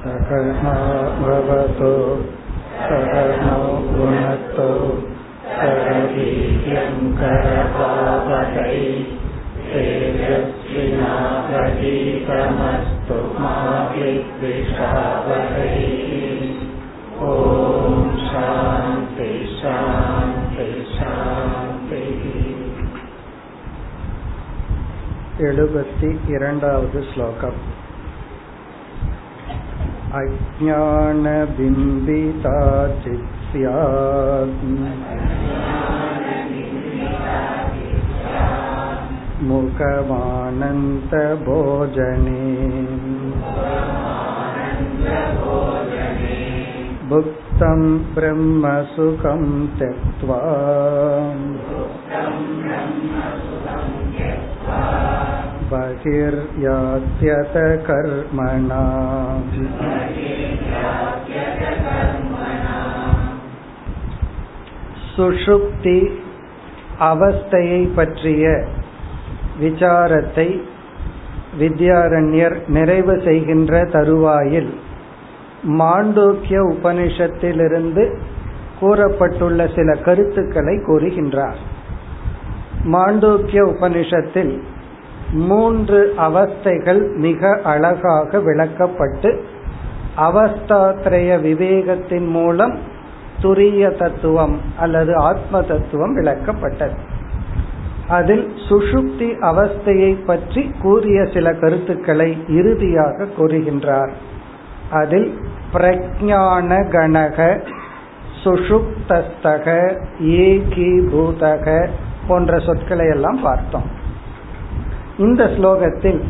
सकनो भवतु सकनो भुनक्तु सकवीर्यङ्करपावकै तेजस्विनाप्रतीतमस्तु मा विद्विषावकै ॐ शान्ति शान्ति शान्तिः எழுபத்தி இரண்டாவது ஸ்லோகம் अज्ञानबिम्बिता चित् स्यात् मुखमानन्तभोजने भुक्तं ब्रह्मसुखं त्यक्त्वा बहिर्यात्यत कर्मणा சுஷுப்தி அவஸ்தையை பற்றிய விசாரத்தை வித்யாரண்யர் நிறைவு செய்கின்ற தருவாயில் மாண்டூக்கிய உபனிஷத்திலிருந்து கூறப்பட்டுள்ள சில கருத்துக்களை கூறுகின்றார் மாண்டூக்கிய உபனிஷத்தில் மூன்று அவஸ்தைகள் மிக அழகாக விளக்கப்பட்டு அவஸ்தாத்ரய விவேகத்தின் மூலம் துரிய தத்துவம் அல்லது ஆத்ம தத்துவம் விளக்கப்பட்டது. அதில் சுஷுப்தி அவஸ்தையை பற்றி கூறிய சில கருத்துக்களை இறுதியாக கூறுகின்றார். அதில் பிரஜான கணக சுஷுப்தஸ்தக ஏகீபூதக போன்ற சொற்களை எல்லாம் பார்த்தோம். இந்த ஸ்லோகத்தில்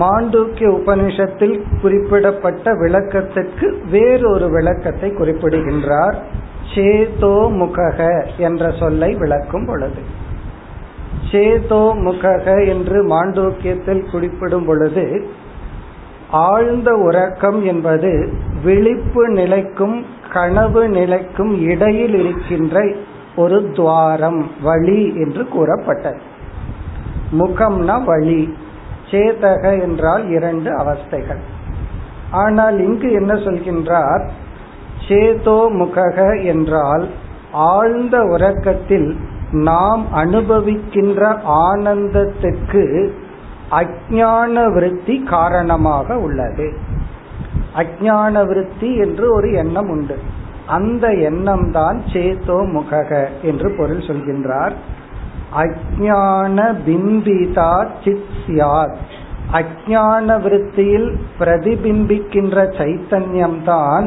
மாண்டூக்கிய உபனிஷத்தில் குறிப்பிடப்பட்ட விளக்கத்திற்கு வேறொரு விளக்கத்தை குறிப்பிடுகின்றார். சேதோ முகக என்ற சொல்லை விளக்கும் பொழுது. சேதோ முகக என்று மாண்டூக்கியத்தில் குறிப்பிடும் பொழுது ஆழ்ந்த உறக்கம் என்பது விழிப்பு நிலைக்கும் கனவு நிலைக்கும் இடையில் இருக்கின்ற ஒரு துவாரம் வழி என்று கூறப்பட்டது. முகம்னா வழி. சேதக என்றால் இரண்டு அவஸ்தைகள். ஆனால் இங்கு என்ன சொல்கின்றார்? சேதோ முகக என்றால் ஆழ்ந்த உறக்கத்தில் நாம் அனுபவிக்கின்ற ஆனந்தத்துக்கு அஜான விருத்தி காரணமாக உள்ளது. அஜான விருத்தி என்று ஒரு எண்ணம் உண்டு. அந்த எண்ணம் தான் சேதோ முகக என்று பொருள் சொல்கின்றார். அஜான பிம்பிதா சித் சியாத் அஜான விருத்தியில் பிரதிபிம்பிக்கின்ற சைத்தன்யம் தான்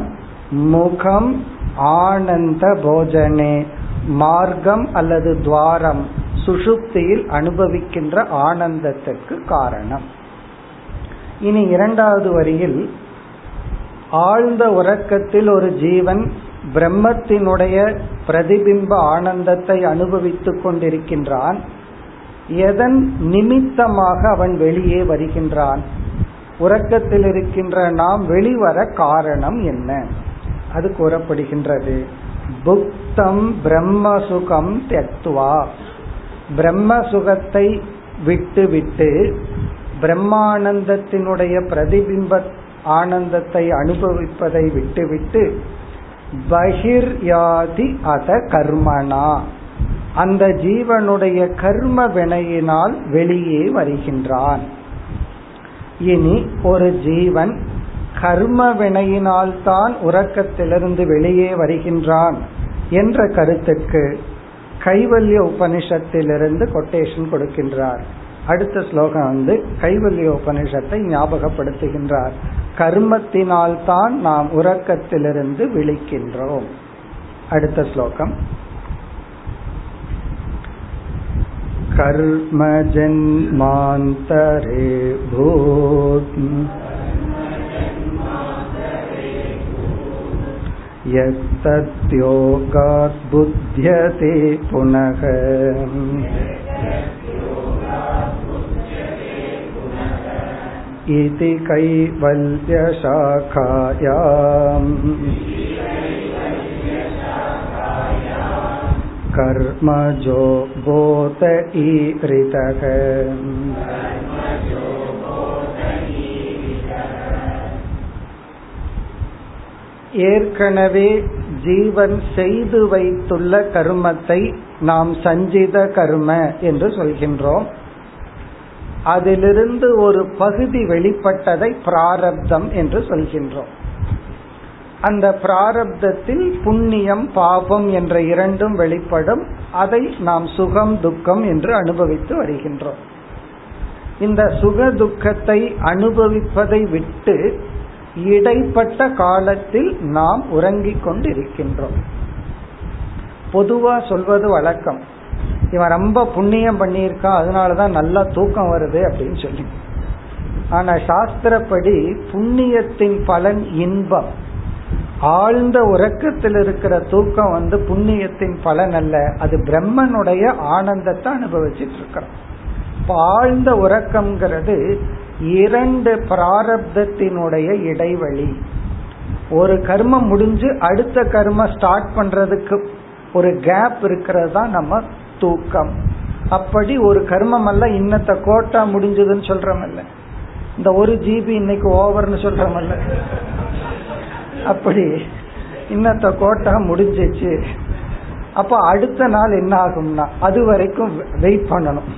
முகம் ஆனந்த போஜனே மார்க்கம் அல்லது துவாரம் சுஷுப்தியில் அனுபவிக்கின்ற ஆனந்தத்துக்கு காரணம். இனி இரண்டாவது வரியில் ஆழ்ந்த உறக்கத்தில் ஒரு ஜீவன் பிரம்மத்தினுடைய பிரதிபிம்ப ஆனந்தத்தை அனுபவித்துக் கொண்டிருக்கின்றான். எதன் நிமித்தமாக அவன் வெளியே வருகின்றான்? உறக்கத்தில் இருக்கின்ற நாம் வெளிவர காரணம் என்ன? அது கூறப்படுகின்றது. புக்தம் பிரம்மசுகம் தெத்துவா பிரம்ம சுகத்தை விட்டு விட்டு பிரம்மானந்தத்தினுடைய பிரதிபிம்ப ஆனந்தத்தை அனுபவிப்பதை விட்டுவிட்டு பகிர்யாதி அத கர்மனா. அந்த ஜீவனுடைய கர்ம வினையினால் வெளியே வருகின்றான். இனி ஒரு ஜீவன் கர்ம வினையினால் தான் உறக்கத்திலிருந்து வெளியே வருகின்றான் என்ற கருத்துக்கு கைவல்ய உபனிஷத்திலிருந்து கொட்டேஷன் கொடுக்கின்றார். அடுத்த ஸ்லோகம் வந்து கைவல்ய உபனிஷத்தை ஞாபகப்படுத்துகின்றார் கர்மத்தினால் தான் நாம் உறக்கத்திலிருந்து விழிக்கின்றோம் அடுத்த ஸ்லோகம் कर्मजन्मान्तरे भूत् यत्तद्योगात् बुध्यते पुनः इति कैवल्यशाखायाम्। कर्मजो भूत ईरितः। ஏற்கனவே ஜீவன் செய்து வைத்துள்ள கர்மத்தை நாம் சஞ்சித கர்ம என்று சொல்கின்றோம். அதிலிருந்து ஒரு பகுதி வெளிப்பட்டதை பிராரப்தம் என்று சொல்கின்றோம். அந்த பிராரப்தத்தில் புண்ணியம் பாபம் என்ற இரண்டும் வெளிப்படும். அதை நாம் சுகம் துக்கம் என்று அனுபவித்து வருகின்றோம். இந்த சுக துக்கத்தை அனுபவிப்பதை விட்டு இடைப்பட்ட காலத்தில் நாம் உறங்கிக் கொண்டிருக்கின்றோம். பொதுவா சொல்வது வழக்கம். இவன் ரொம்ப புண்ணியம் பண்ணியிருக்கான் அதனாலதான் நல்லா தூக்கம் வருது அப்படின்னு சொல்லி. ஆனா சாஸ்திரப்படி புண்ணியத்தின் பலன் இன்பம். ஆழ்ந்த உறக்கத்தில் இருக்கிற தூக்கம் வந்து புண்ணியத்தின் பலன் அல்ல அது பிரம்மனுடைய ஆனந்தத்தை அனுபவிச்சிட்டு இருக்கிறோம். இப்ப ஆழ்ந்த உறக்கம்ங்கிறது இரண்டு பிராரப்தத்தினுடைய இடைவெளி. ஒரு கர்மம் முடிஞ்சு அடுத்த கர்ம ஸ்டார்ட் பண்றதுக்கு ஒரு கேப் இருக்கிறது தான் நம்ம தூக்கம். அப்படி ஒரு கர்மம் அல்ல இன்னத்த கோட்டா முடிஞ்சதுன்னு சொல்றமல்ல. இந்த ஒரு ஜிபி இன்னைக்கு ஓவர்னு சொல்றமல்ல. அப்படி இன்னத்த கோட்டா முடிஞ்சிச்சு. அப்ப அடுத்த நாள் என்ன ஆகும்னா அது வரைக்கும் வெயிட் பண்ணணும்.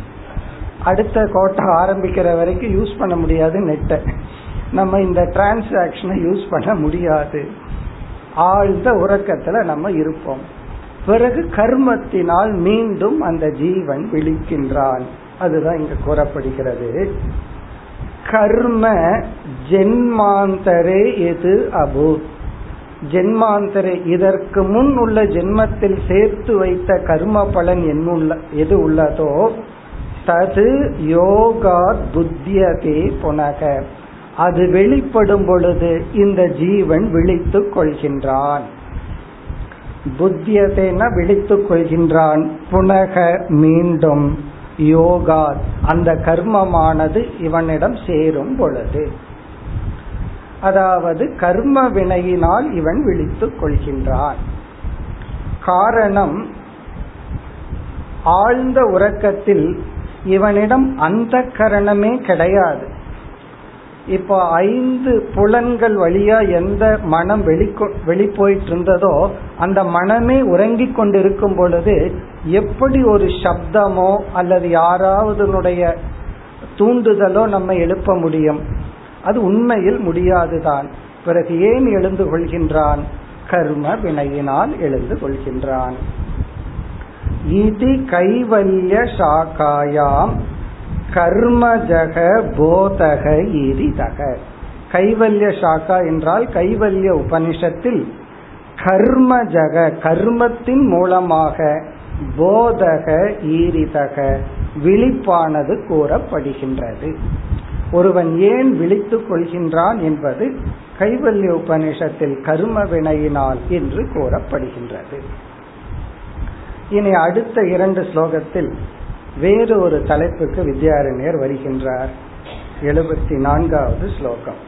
அடுத்த கோட்டா ஆரம்பிக்கிற வரைக்கும் யூஸ் பண்ண முடியாது நெட்டை. நம்ம இந்த டிரான்சாக்ஷனை யூஸ் பண்ண முடியாது. ஆழ்ந்த உறக்கத்துல நம்ம இருப்போம். பிறகு கர்மத்தினால் மீண்டும் அந்த ஜீவன் விழிக்கின்றான். அதுதான் இங்கு கூறப்படுகிறது. கர்ம ஜென்மாந்தரே எது அபு? ஜென்மாந்தரே இதற்கு முன் உள்ள ஜென்மத்தில் சேர்த்து வைத்த கர்ம பலன் என்னுள்ள எது உள்ளதோ தது யோகா புத்தியதே புனக. அது வெளிப்படும் பொழுது இந்த ஜீவன் விழித்துக் கொள்கின்றான். புத்தியதேன விழித்துக் கொள்கின்றான். புனக மீண்டும் யோகா அந்த கர்மமானது இவனிடம் சேரும் பொழுது. அதாவது கர்ம வினையினால் இவன் விழித்துக் கொள்கின்றான். காரணம் ஆழ்ந்த உறக்கத்தில் இவனிடம் அந்த கரணமே கிடையாது. இப்போ ஐந்து புலன்கள் வழியா எந்த மனம் வெளிக்கொ வெளி போயிட்டு இருந்ததோ அந்த மனமே உறங்கிக் கொண்டிருக்கும் பொழுது எப்படி ஒரு சப்தமோ அல்லது யாராவதுனுடைய தூண்டுதலோ நம்ம எழுப்ப முடியும்? அது உண்மையில் முடியாதுதான். பிறகு ஏன் எழுந்து கொள்கின்றான்? கர்ம வினையினால் எழுந்து கொள்கின்றான். இது கைவல்ய சாக்காயாம் கர்மஜக போதக ஈரிதக கைவல்ய சாக்கா என்றால் கைவல்ய உபனிஷத்தில் கர்மஜக கர்மத்தின் மூலமாக போதக ஈரிதக விழிப்பானது கூறப்படுகின்றது. ஒருவன் ஏன் விழித்துக் கொள்கின்றான் என்பது கைவல்ய உபனிஷத்தில் கர்ம வினையினால் என்று கூறப்படுகின்றது. இனி அடுத்த இரண்டு ஸ்லோகத்தில் வேறு ஒரு தலைப்புக்கு வித்யாரண்யர் வருகின்றார் எழுபத்தி நான்காவது ஸ்லோகம்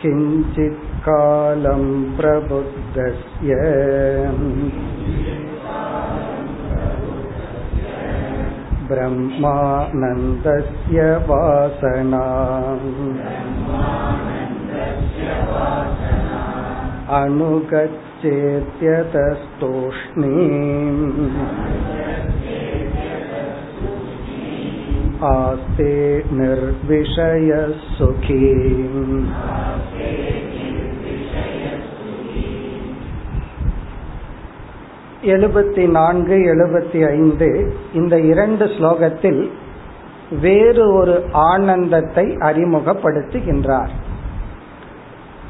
கிஞ்சித் காலம் பிரபுத்தஸ்ய ब्रह्मानन्दस्य वासना अनुगच्छेत्यतस्तूष्णीम् आस्ते निर्विषयः सुखी எழுபத்தி நான்கு எழுபத்தி ஐந்து இந்த இரண்டு ஸ்லோகத்தில் வேறு ஒரு ஆனந்தத்தை அறிமுகப்படுத்துகின்றார்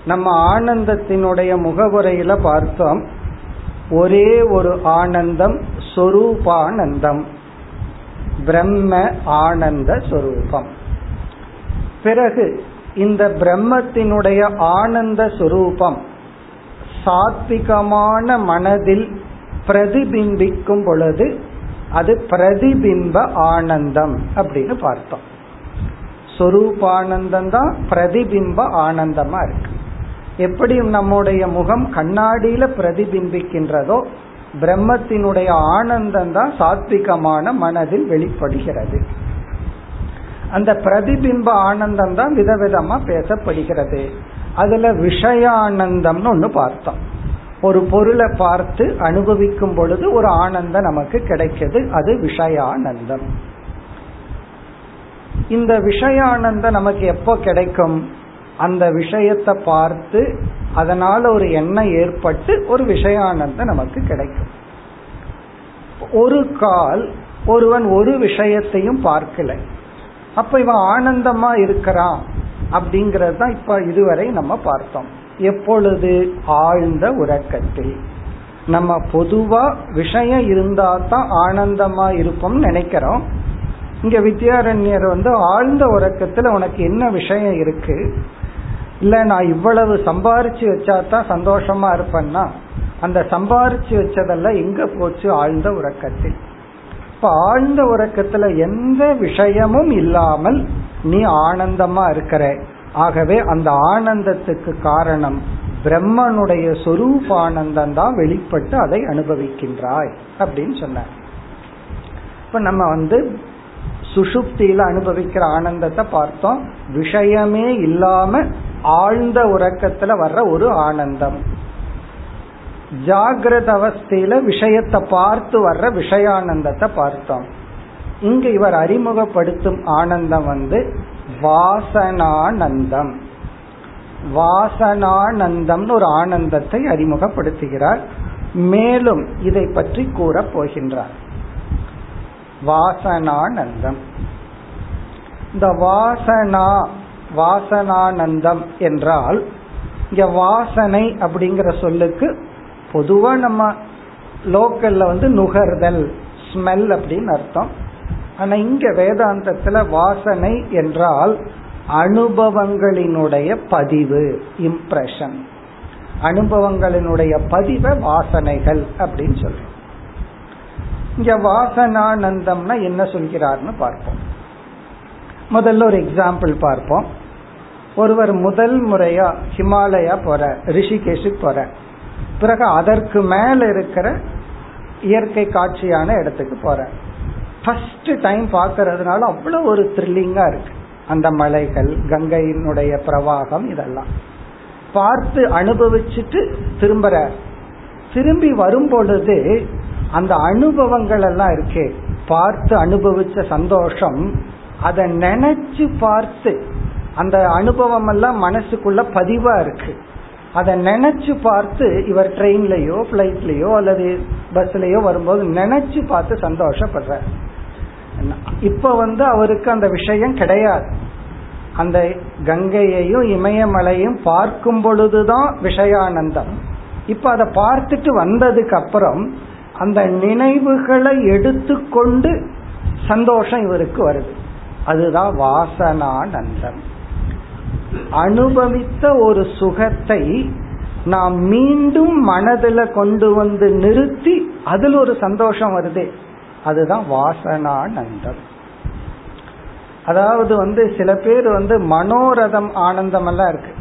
நம்ம ஆனந்தத்தினுடைய முகவுரையில பார்த்தோம். ஒரே ஒரு ஆனந்தம் சொரூபானந்தம். பிரம்ம ஆனந்த சொரூபம். பிறகு இந்த பிரம்மத்தினுடைய ஆனந்த சொரூபம் சாத்விகமான மனதில் பிரதிபிம்பிக்கும் பொழுது அது பிரதிபிம்ப ஆனந்தம் அப்படின்னு பார்த்தோம். சொரூபானந்தம் தான் பிரதிபிம்ப ஆனந்தமா இருக்கு. எப்படி நம்முடைய முகம் கண்ணாடியில பிரதிபிம்பிக்கின்றதோ பிரம்மத்தினுடைய ஆனந்தம் தான் சாத்விகமான மனதில் வெளிப்படுகிறது. அந்த பிரதிபிம்ப ஆனந்தம் தான் விதவிதமா பேசப்படுகிறது. அதுல விஷயானந்தம்னு ஒண்ணு பார்த்தோம். ஒரு பொருளை பார்த்து அனுபவிக்கும் பொழுது ஒரு ஆனந்தம் நமக்கு கிடைக்கிறது அது விஷயானந்தம். இந்த விஷயானந்தம் நமக்கு எப்போ கிடைக்கும்? அந்த விஷயத்தை பார்த்து அதனால ஒரு எண்ணம் ஏற்பட்டு ஒரு விஷயானந்தம் நமக்கு கிடைக்கும். ஒரு கால் ஒருவன் ஒரு விஷயத்தையும் பார்க்கல. அப்ப இவன் ஆனந்தமா இருக்கிறான் அப்படிங்கறது தான் இப்ப இதுவரை நம்ம பார்த்தோம். எப்பொழுது ஆழ்ந்த உறக்கத்தில். நம்ம பொதுவா விஷயம் இருந்தா தான் ஆனந்தமா இருப்போம் நினைக்கிறோம். இங்க வித்யாரண்யர் வந்து ஆழ்ந்த உறக்கத்துல உனக்கு என்ன விஷயம் இருக்கு? இல்ல நான் இவ்வளவு சம்பாரிச்சு வச்சா தான் சந்தோஷமா இருப்பேன்னா அந்த சம்பாரிச்சு வச்சதெல்லாம் எங்க போச்சு? ஆழ்ந்த உறக்கத்தில். இப்ப ஆழ்ந்த உறக்கத்துல எந்த விஷயமும் இல்லாமல் நீ ஆனந்தமா இருக்கிற. ஆகவே அந்த ஆனந்தத்துக்கு காரணம் பிரம்மனுடைய சொரூபானந்தம் தான் வெளிப்பட்டு அதை அனுபவிக்கின்றாய் அப்படின்னு சொன்னார். இப்ப நம்ம வந்து சுஷுப்தியில அனுபவிக்கிற ஆனந்தத்தை பார்த்தோம். விஷயமே இல்லாம ஆழ்ந்த உறக்கத்துல வர்ற ஒரு ஆனந்தம். ஜாகிரத அவஸ்தையில விஷயத்தை பார்த்து வர்ற விஷயானந்தத்தை பார்த்தோம். இங்க இவர் அறிமுகப்படுத்தும் ஆனந்தம் வந்து வாசனானந்தம். வாசனானந்தம்னு ஒரு ஆனந்தத்தை அறிமுகப்படுத்துகிறார். மேலும் இதை பற்றி கூற போகின்றார். வாசனானந்தம். இந்த வாசனா வாசனானந்தம் என்றால் இங்க வாசனை அப்படிங்கிற சொல்லுக்கு பொதுவா நம்ம லோக்கல்ல வந்து நுகர்தல் ஸ்மெல் அப்படின்னு அர்த்தம். ஆனா இங்க வேதாந்தத்துல வாசனை என்றால் அனுபவங்களினுடைய பதிவு இம்ப்ரெஷன் அனுபவங்களினுடைய பதிவை வாசனைகள் அப்படின்னு சொல்றோம். இங்க வாசனானந்தம்னா என்ன சொல்கிறார்னு பார்ப்போம். முதல்ல ஒரு எக்ஸாம்பிள் பார்ப்போம். ஒருவர் முதல் முறையா ஹிமாலயா போற ரிஷிகேஷுக்கு போற. பிறகு அதற்கு மேல இருக்கிற இயற்கை காட்சியான இடத்துக்கு போற. ஃபர்ஸ்ட் டைம் பார்க்கறதுனால அவ்வளோ ஒரு த்ரில்லிங்கா இருக்கு. அந்த மலைகள் கங்கையினுடைய பிரவாகம் இதெல்லாம். பார்த்து அனுபவிச்சுட்டு திரும்புற திரும்பி வரும் பொழுது அந்த அனுபவங்கள் எல்லாம் இருக்கே. பார்த்து அனுபவிச்ச சந்தோஷம் அதை நினைச்சு பார்த்து அந்த அனுபவம் எல்லாம் மனசுக்குள்ள பதிவா இருக்கு. அதை நினைச்சு பார்த்து இவர் ட்ரெயின்லயோ பிளைட்லயோ அல்லது பஸ்லயோ வரும்போது நினைச்சு பார்த்து சந்தோஷப்படுற இப்ப வந்து அவருக்கு அந்த விஷயம் கிடையாது. அந்த கங்கையையும் இமயமலையும் பார்க்கும் பொழுதுதான் விஷயானந்தம். இப்ப அதை பார்த்துட்டு வந்ததுக்கு அப்புறம் அந்த நினைவுகளை எடுத்துக்கொண்டு சந்தோஷம் இவருக்கு வருது. அதுதான் வாசனானந்தம். அனுபவித்த ஒரு சுகத்தை நாம் மீண்டும் மனதில் கொண்டு வந்து நிறுத்தி அதில் ஒரு சந்தோஷம் வருதே. அதுதான் வாசனானந்தம். அதாவது வந்து சில பேர் வந்து மனோரதம் ஆனந்தம் எல்லாம் இருக்கு.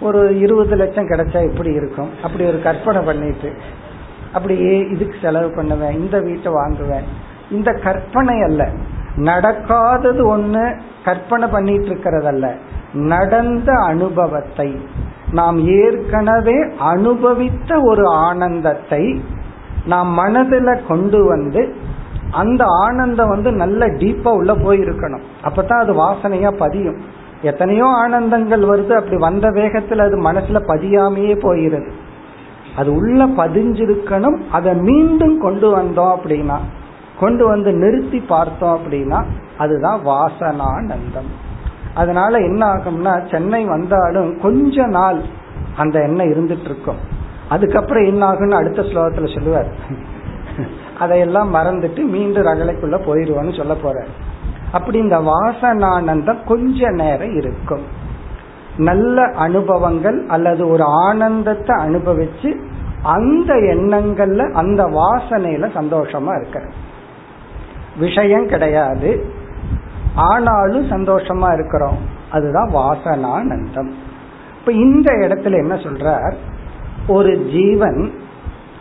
ஒரு இருபது லட்சம் கிடைச்சா எப்படி இருக்கும். அப்படி ஒரு கற்பனை பண்ணிட்டு அப்படியே இதுக்கு செலவு பண்ணுவேன் இந்த வீட்டை வாங்குவேன். இந்த கற்பனை அல்ல. நடக்காதது ஒண்ணு கற்பனை பண்ணிட்டு இருக்கிறதல்ல நடந்த அனுபவத்தை. நாம் ஏற்கனவே அனுபவித்த ஒரு ஆனந்தத்தை நாம் மனதில் கொண்டு வந்து அந்த ஆனந்தம் வந்து நல்ல டீப்பா உள்ள போயிருக்கணும். அப்பதான் அது வாசனையா பதியும். எத்தனையோ ஆனந்தங்கள் வருது அப்படி வந்த வேகத்துல அது மனசுல பதியாமையே போயிருது. அது உள்ள பதிஞ்சிருக்கணும் அதை மீண்டும் கொண்டு வந்தோம் அப்படின்னா கொண்டு வந்து நிறுத்தி பார்த்தோம் அப்படின்னா அதுதான் வாசனானந்தம். அதனால என்ன ஆகும்னா சென்னை வந்தாலும் கொஞ்ச நாள் அந்த எண்ணம் இருந்துட்டு இருக்கும் அதுக்கப்புறம் என்ன ஆகும்னு அடுத்த ஸ்லோகத்துல சொல்லுவார். அதையெல்லாம் மறந்துட்டு மீண்டும் ரகலைக்குள்ள போயிடுவோன்னு சொல்ல போற அப்படி இந்த வாசனானந்தம் கொஞ்ச நேரம் இருக்கும். நல்ல அனுபவங்கள் அல்லது ஒரு ஆனந்தத்தை அனுபவிச்சு அந்த எண்ணங்கள்ல அந்த வாசனையில சந்தோஷமா இருக்கிறேன் விஷயம் கிடையாது. ஆனாலும் சந்தோஷமா இருக்கிறோம். அதுதான் வாசனானந்தம். இப்ப இந்த இடத்துல என்ன சொல்றார்? ஒரு ஜீவன்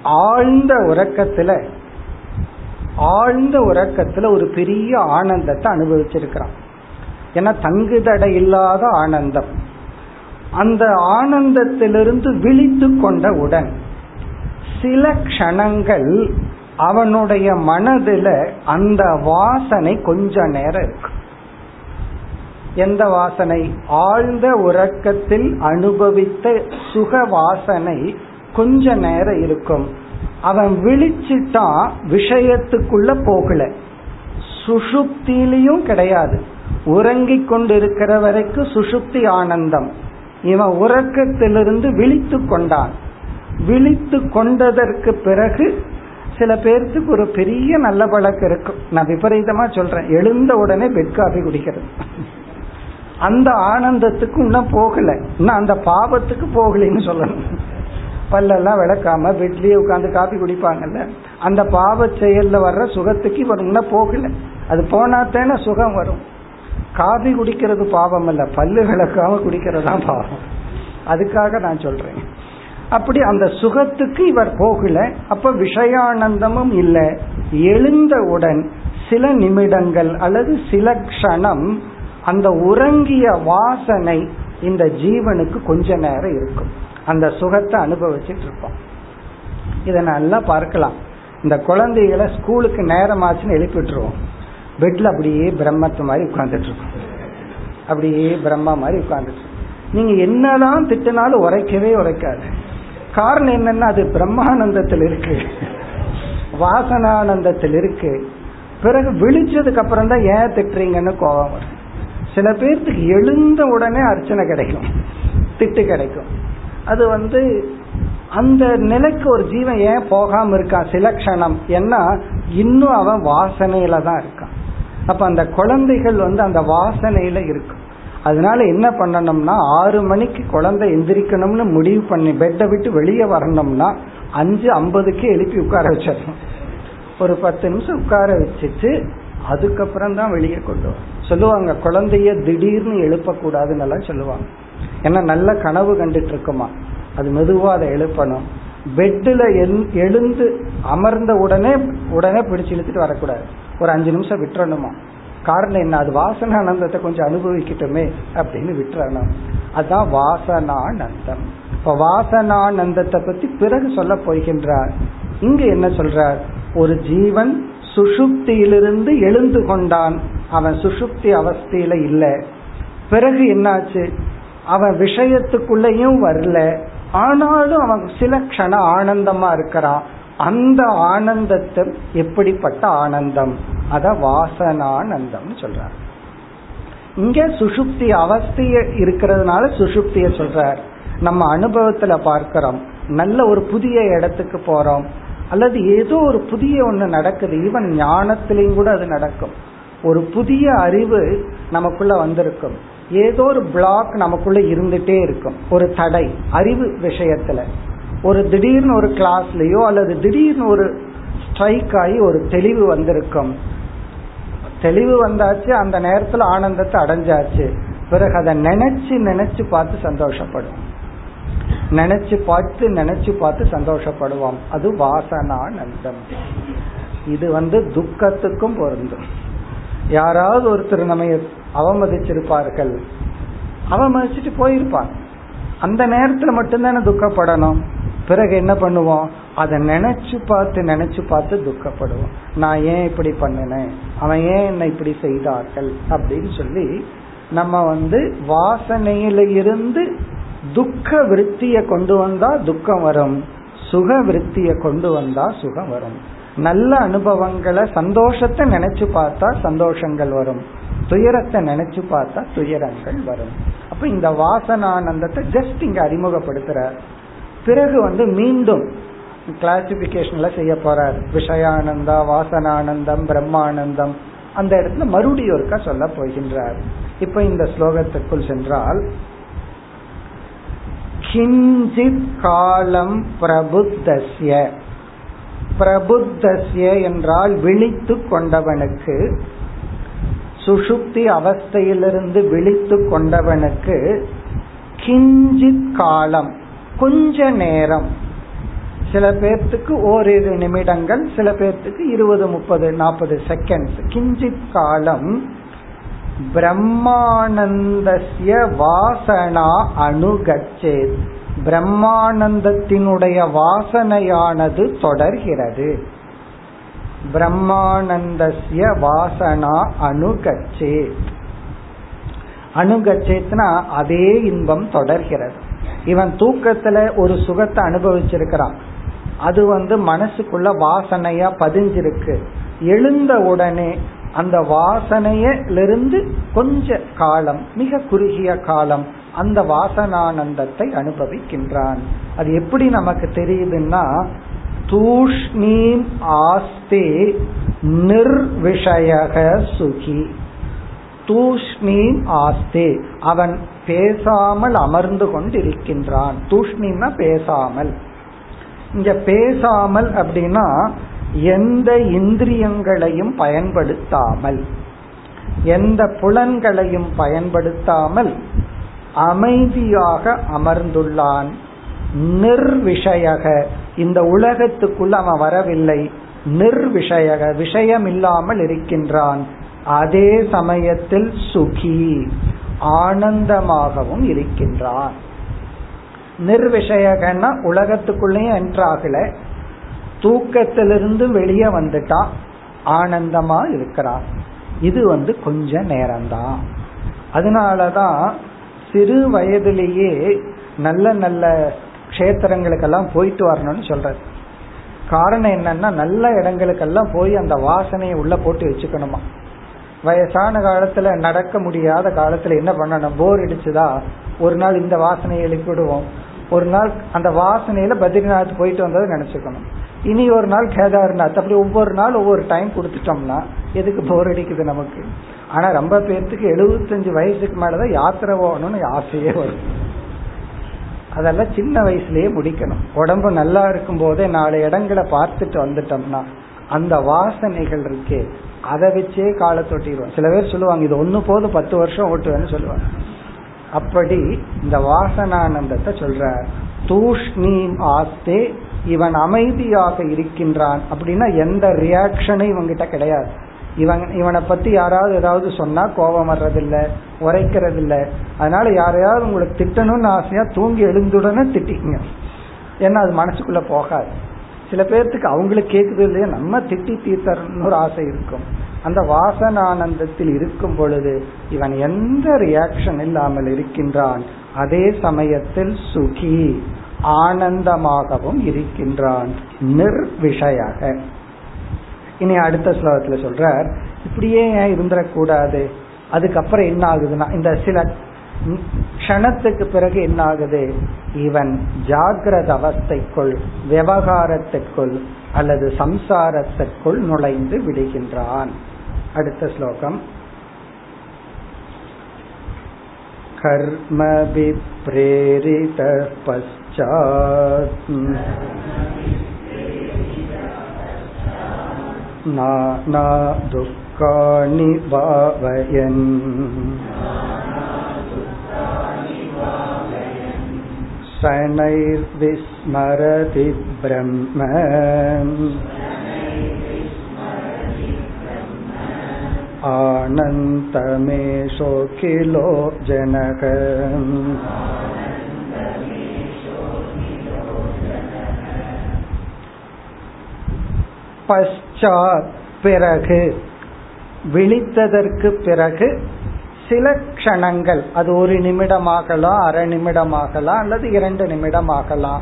ஆழ்ந்த உறக்கத்துல ஆழ்ந்த உறக்கத்துல ஒரு பெரிய ஆனந்தத்தை அனுபவிச்சிருக்கிறான். ஏன்னா தங்குதடை இல்லாத ஆனந்தம். அந்த ஆனந்தத்திலிருந்து விழித்து கொண்டவுடன் சில க்ஷணங்கள் அவனுடைய மனதுல அந்த வாசனை கொஞ்ச நேரம் இருக்கு. எந்த வாசனை? ஆழ்ந்த உறக்கத்தில் அனுபவித்த சுக வாசனை கொஞ்ச நேரம் இருக்கும். அவன் விழிச்சிட்டான் விஷயத்துக்குள்ள போகல. சுஷுப்தியிலையும் கிடையாது. உறங்கிக் கொண்டிருக்கிற வரைக்கும் சுஷுப்தி ஆனந்தம். இவன் உறக்கத்திலிருந்து விழித்து கொண்டான். விழித்து கொண்டதற்கு பிறகு சில பேர்த்துக்கு ஒரு பெரிய நல்ல பழக்கம் இருக்கும். நான் விபரீதமா சொல்றேன். எழுந்த உடனே பெட் காஃபி குடிக்கிறது. அந்த ஆனந்தத்துக்கு இன்னும் போகல. இன்னும் அந்த பாவத்துக்கு போகலைன்னு சொல்லணும். பல்லெல்லாம் விளக்காம பெட்லயே உட்காந்து காபி குடிப்பாங்கல்ல. அந்த பாவ செயல்ல வர்ற சுகத்துக்கு இவர் இன்னும் போகல. அது தானே சுகம் வரும். காபி குடிக்கிறது பாவம் அல்ல. பல்லு விளக்காம குடிக்கிறதா பாவம். அதுக்காக நான் சொல்றேன். அப்படி அந்த சுகத்துக்கு இவர் போகல. அப்ப விஷயானந்தமும் இல்லை. எழுந்தவுடன் சில நிமிடங்கள் அல்லது சில க்ஷணம் அந்த உறங்கிய வாசனை இந்த ஜீவனுக்கு கொஞ்ச நேரம் இருக்கும். அந்த சுகத்தை அனுபவிச்சுட்டு இருப்போம். இதை நல்லா பார்க்கலாம். இந்த குழந்தைகளை ஸ்கூலுக்கு நேரம் ஆச்சுன்னு எழுப்பிட்டுருவோம் பெட்ல அப்படியே பிரம்மத்து மாதிரி உட்கார்ந்துட்டு இருக்கோம். அப்படியே பிரம்மா மாதிரி உட்கார்ந்துட்டு நீங்க என்னதான் திட்டினாலும் உரைக்கவே உரைக்காது. காரணம் என்னன்னா அது பிரம்மானந்தத்தில் இருக்கு. வாசனானந்தத்தில் இருக்கு. பிறகு விழிச்சதுக்கு அப்புறம் தான் ஏன் திட்டுறீங்கன்னு கோபம் வரும். சில பேர்த்துக்கு எழுந்த உடனே அர்ச்சனை கிடைக்கும். திட்டு கிடைக்கும். அது வந்து அந்த நிலைக்கு ஒரு ஜீவன் ஏன் போகாம இருக்கான் சில க்ஷணம். ஏன்னா இன்னும் அவன் வாசனையில தான் இருக்கான். அப்ப அந்த குழந்தைகள் வந்து அந்த வாசனையில இருக்கும். அதனால என்ன பண்ணணும்னா ஆறு மணிக்கு குழந்தை எந்திரிக்கணும்னு முடிவு பண்ணி பெட்டை விட்டு வெளியே வரணும்னா அஞ்சு ஐம்பதுக்கு எழுப்பி உட்கார வச்சிடணும். ஒரு பத்து நிமிஷம் உட்கார வச்சுட்டு அதுக்கப்புறம் தான் வெளியே கொண்டு வரும் சொல்லுவாங்க குழந்தைய திடீர்னு எழுப்பக்கூடாதுன்னு எல்லாம் சொல்லுவாங்க. ஏன்னா நல்ல கனவு கண்டுட்டு இருக்குமா அது மெதுவா அதை எழுப்பணும். பெட்டில் எழுந்து அமர்ந்த உடனே உடனே பிடிச்சு இழுத்துட்டு வரக்கூடாது. ஒரு அஞ்சு நிமிஷம் விட்டுறணுமா? காரணம் என்ன? அது வாசனானந்தத்தை கொஞ்சம் அனுபவிக்கட்டுமே அப்படின்னு விட்டுறணும். அதுதான் வாசனானந்தம் இப்ப வாசனானந்தத்தை பத்தி பிறகு சொல்ல போகின்றார். இங்க என்ன சொல்றார்? ஒரு ஜீவன் சுஷுப்தியிலிருந்து எழுந்து கொண்டான். அவன் சுஷுப்தி அவஸ்தையில இல்ல. பிறகு என்னாச்சு? அவன் விஷயத்துக்குள்ளேயும் வரல. ஆனாலும் அவன் சில க்ஷண ஆனந்தமா இருக்கிறான். அந்த ஆனந்தத்தை எப்படிப்பட்ட ஆனந்தம்? அத வாசனானந்தம் சொல்றார். இங்க சுஷுப்தி அவஸ்தைய இருக்கிறதுனால சுசுப்திய சொல்றார். நம்ம அனுபவத்துல பார்க்கிறோம். நல்ல ஒரு புதிய இடத்துக்கு போறோம். அல்லது ஏதோ ஒரு புதிய ஒண்ணு நடக்குது. ஈவன் ஞானத்திலையும் கூட அது நடக்கும். ஒரு புதிய அறிவு நமக்குள்ள வந்திருக்கும். ஏதோ ஒரு பிளாக் நமக்குள்ள இருந்துட்டே இருக்கும். ஒரு தடை. அறிவு விஷயத்துல. ஒரு திடீர்னு ஒரு கிளாஸ்லயோ அல்லது திடீர்னு ஒரு ஸ்ட்ரைக் ஆகி ஒரு தெளிவு வந்திருக்கும். தெளிவு வந்தாச்சு அந்த நேரத்துல ஆனந்தத்தை அடைஞ்சாச்சு. பிறகு அதை நினைச்சு நினைச்சு பார்த்து சந்தோஷப்படுவோம். நினைச்சு பார்த்து நினைச்சு பார்த்து சந்தோஷப்படுவோம். அது வாசனானந்தம். இது வந்து துக்கத்துக்கும் பொருந்தும். யாராவது ஒருத்தர் நம்ம அவமதிச்சிருப்பார்கள். அவமதிச்சுட்டு போயிருப்பாங்க. அந்த நேரத்துல மட்டும்தானே துக்கப்படணும். பிறகு என்ன பண்ணுவோம்? அதை நினைச்சு பார்த்து நினைச்சு பார்த்து துக்கப்படுவோம். நான் ஏன் இப்படி பண்ணினேன்? அவன் ஏன் என்ன இப்படி செய்தார்கள்? அப்படின்னு சொல்லி நம்ம வந்து வாசனையில இருந்து துக்க விருத்திய கொண்டு வந்தா துக்கம் வரும். சுக விருத்திய கொண்டு வந்தா சுகம் வரும். நல்ல அனுபவங்களை சந்தோஷத்தை நினைச்சு பார்த்தா சந்தோஷங்கள் வரும். துயரத்தை நினைச்சு பார்த்தா துயரங்கள் வரும். அப்ப இந்த வாசனானந்தத்தை ஜஸ்ட் இங்க அறிமுகப்படுத்துற பிறகு வந்து மீண்டும் கிளாசிபிகேஷன்ல செய்ய போறார். விஷயானந்தா வாசனானந்தம் பிரம்மானந்தம். அந்த இடத்துல மறுபடியும் ஒருக்கா சொல்ல போகின்றார். இப்ப இந்த ஸ்லோகத்துக்குள் சென்றால் கிஞ்சித் காலம் பிரபுத்தஸ்ய. பிரபுத்தஸ்ய என்றால் விழித்து கொண்டவனுக்கு சுஷுப்தி அவஸ்தையிலிருந்து விழித்து கொண்டவனுக்கு கிஞ்சித் காலம் கொஞ்ச நேரம். சில பேர்த்துக்கு ஓரிரு நிமிடங்கள் சில பேர்த்துக்கு இருபது முப்பது நாற்பது செகண்ட்ஸ் கிஞ்சித் காலம் பிரம்மானந்தசிய வாசனா அணுகச்சேத் பிரம்மானந்தத்தினுடைய வாசனையானது தொடர்கிறது. பிரம்மானந்தசிய வாசனா அணுகச்சேத் அணுகச்சேத்னா அதே இன்பம் தொடர்கிறது. இவன் தூக்கத்துல ஒரு சுகத்தை அனுபவிச்சிருக்கிறான். அது வந்து மனசுக்குள்ள வாசனையா பதிஞ்சிருக்கு. எழுந்த உடனே அந்த வாசனையிலிருந்து கொஞ்ச காலம் மிக குறுகிய காலம் அந்த வாசனானந்தத்தை அனுபவிக்கின்றான். அது எப்படி நமக்கு தெரியுதுன்னா தூஷ்ணீம் ஆஸ்தே நிர்விஷயக சுகி. தூஷ்ணீம் ஆஸ்தே. அவன் பேசாமல் அமர்ந்து கொண்டிருக்கின்றான். தூஷ்ணீம்னா பேசாமல். இங்க பேசாமல் அப்படின்னா எந்த இந்திரியங்களையும் பயன்படுத்தாமல் எந்த புலன்களையும் பயன்படுத்தாமல் அமைதியாக அமர்ந்துள்ளான். நிர்விஷயக. இந்த உலகத்துக்குள்ள அவன் வரவில்லை. நிர்விஷயக. விஷயம் இல்லாமல் இருக்கின்றான். அதே சமயத்தில் சுகி. ஆனந்தமாகவும் இருக்கின்றான் நிர்விஷயகன்னா உலகத்துக்குள்ளேயும் என்ட்ராகல தூக்கத்திலிருந்து வெளியே வந்துட்டான் ஆனந்தமா இருக்கிறான் இது வந்து கொஞ்ச நேரம்தான் அதனாலதான் சிறு வயதிலேயே நல்ல நல்ல கஷேத்திரங்களுக்கெல்லாம் போயிட்டு வரணும்னு சொல்றது காரணம் என்னன்னா நல்ல இடங்களுக்கெல்லாம் போய் அந்த வாசனையை உள்ள போட்டு வச்சுக்கணுமா. வயசான காலத்துல நடக்க முடியாத காலத்துல என்ன பண்ணணும்? போர் அடிச்சுதா? ஒரு நாள் இந்த வாசனையை எழுப்பிடுவோம் ஒரு நாள் அந்த வாசனையில பத்ரிநாத் போயிட்டு வந்ததை நினைச்சுக்கணும். இனி ஒரு நாள் கேதார்நாத். அப்படி ஒவ்வொரு நாள் ஒவ்வொரு டைம் கொடுத்துட்டோம்னா எதுக்கு போர் அடிக்குது நமக்கு? ஆனா ரொம்ப பேர்த்துக்கு எழுபத்தஞ்சு வயசுக்கு மேலதான் யாத்திரை போகணும்னு ஆசையே வரும். அதெல்லாம் சின்ன வயசுலயே முடிக்கணும். உடம்பு நல்லா இருக்கும் போதே நாலு இடங்களை பார்த்துட்டு வந்துட்டோம்னா அந்த வாசனைகள் இருக்கே அதை வச்சே காலை தொட்டிடுவோம் சில பேர் சொல்லுவாங்க இது ஒன்று போது பத்து வருஷம் ஓட்டுவேன்னு சொல்லுவாங்க. அப்படி இந்த வாசனானந்தத்தை சொல்ற தூஷ்ணீம் ஆஸ்தே இவன் அமைதியாக இருக்கின்றான். அப்படின்னா எந்த ரியாக்ஷனும் இவங்கிட்ட கிடையாது. இவன் இவனை பத்தி யாராவது ஏதாவது சொன்னா கோபம் வர்றதில்ல உரைக்கிறதில்ல. அதனால யாரையாவது உங்களுக்கு திட்டணும்னு ஆசையா தூங்கி எழுந்துடனே திட்டிங்க ஏன்னா அது மனசுக்குள்ள போகாது. சில பேர்த்துக்கு அவங்களுக்கு கேட்குது இல்லையா? நம்ம திட்டி தீர்த்தரணும்னு ஒரு ஆசை இருக்கும். அந்த வாசனானந்தத்தில் இருக்கும் பொழுது இவன் எந்த ரியாக்ஷன் இல்லாமல் இருக்கின்றான்? அதே சமயத்தில் சுகி ஆனந்தமாகவும் இருக்கின்றான். நிர்விஷயாக. இனி அடுத்த ஸ்லோகத்துல சொல்றார் இப்படியே ஏன் இருந்துடக்கூடாது? அதுக்கப்புறம் என்ன ஆகுதுன்னா இந்த சில க்ஷணத்துக்கு பிறகு என்ன ஆகுது இவன் ஜாகிரத அவஸ்தைக்குள் விவகாரத்திற்குள் அல்லது சம்சாரத்திற்குள் நுழைந்து விடுகின்றான் அடுத்த ஸ்லோகம் कर्मभिप्रेरित पश्चात् नाना दुःखानि भावयन् शनैर्विस्मरति ब्रह्म आनन्दमेषोऽखिलो जनक பச்சாத் பிறகு விழித்ததற்கு பிறகு சில க்ஷணங்கள். அது ஒரு நிமிடமாகலாம் அரை நிமிடமாகலாம் அல்லது இரண்டு நிமிடமாகலாம்.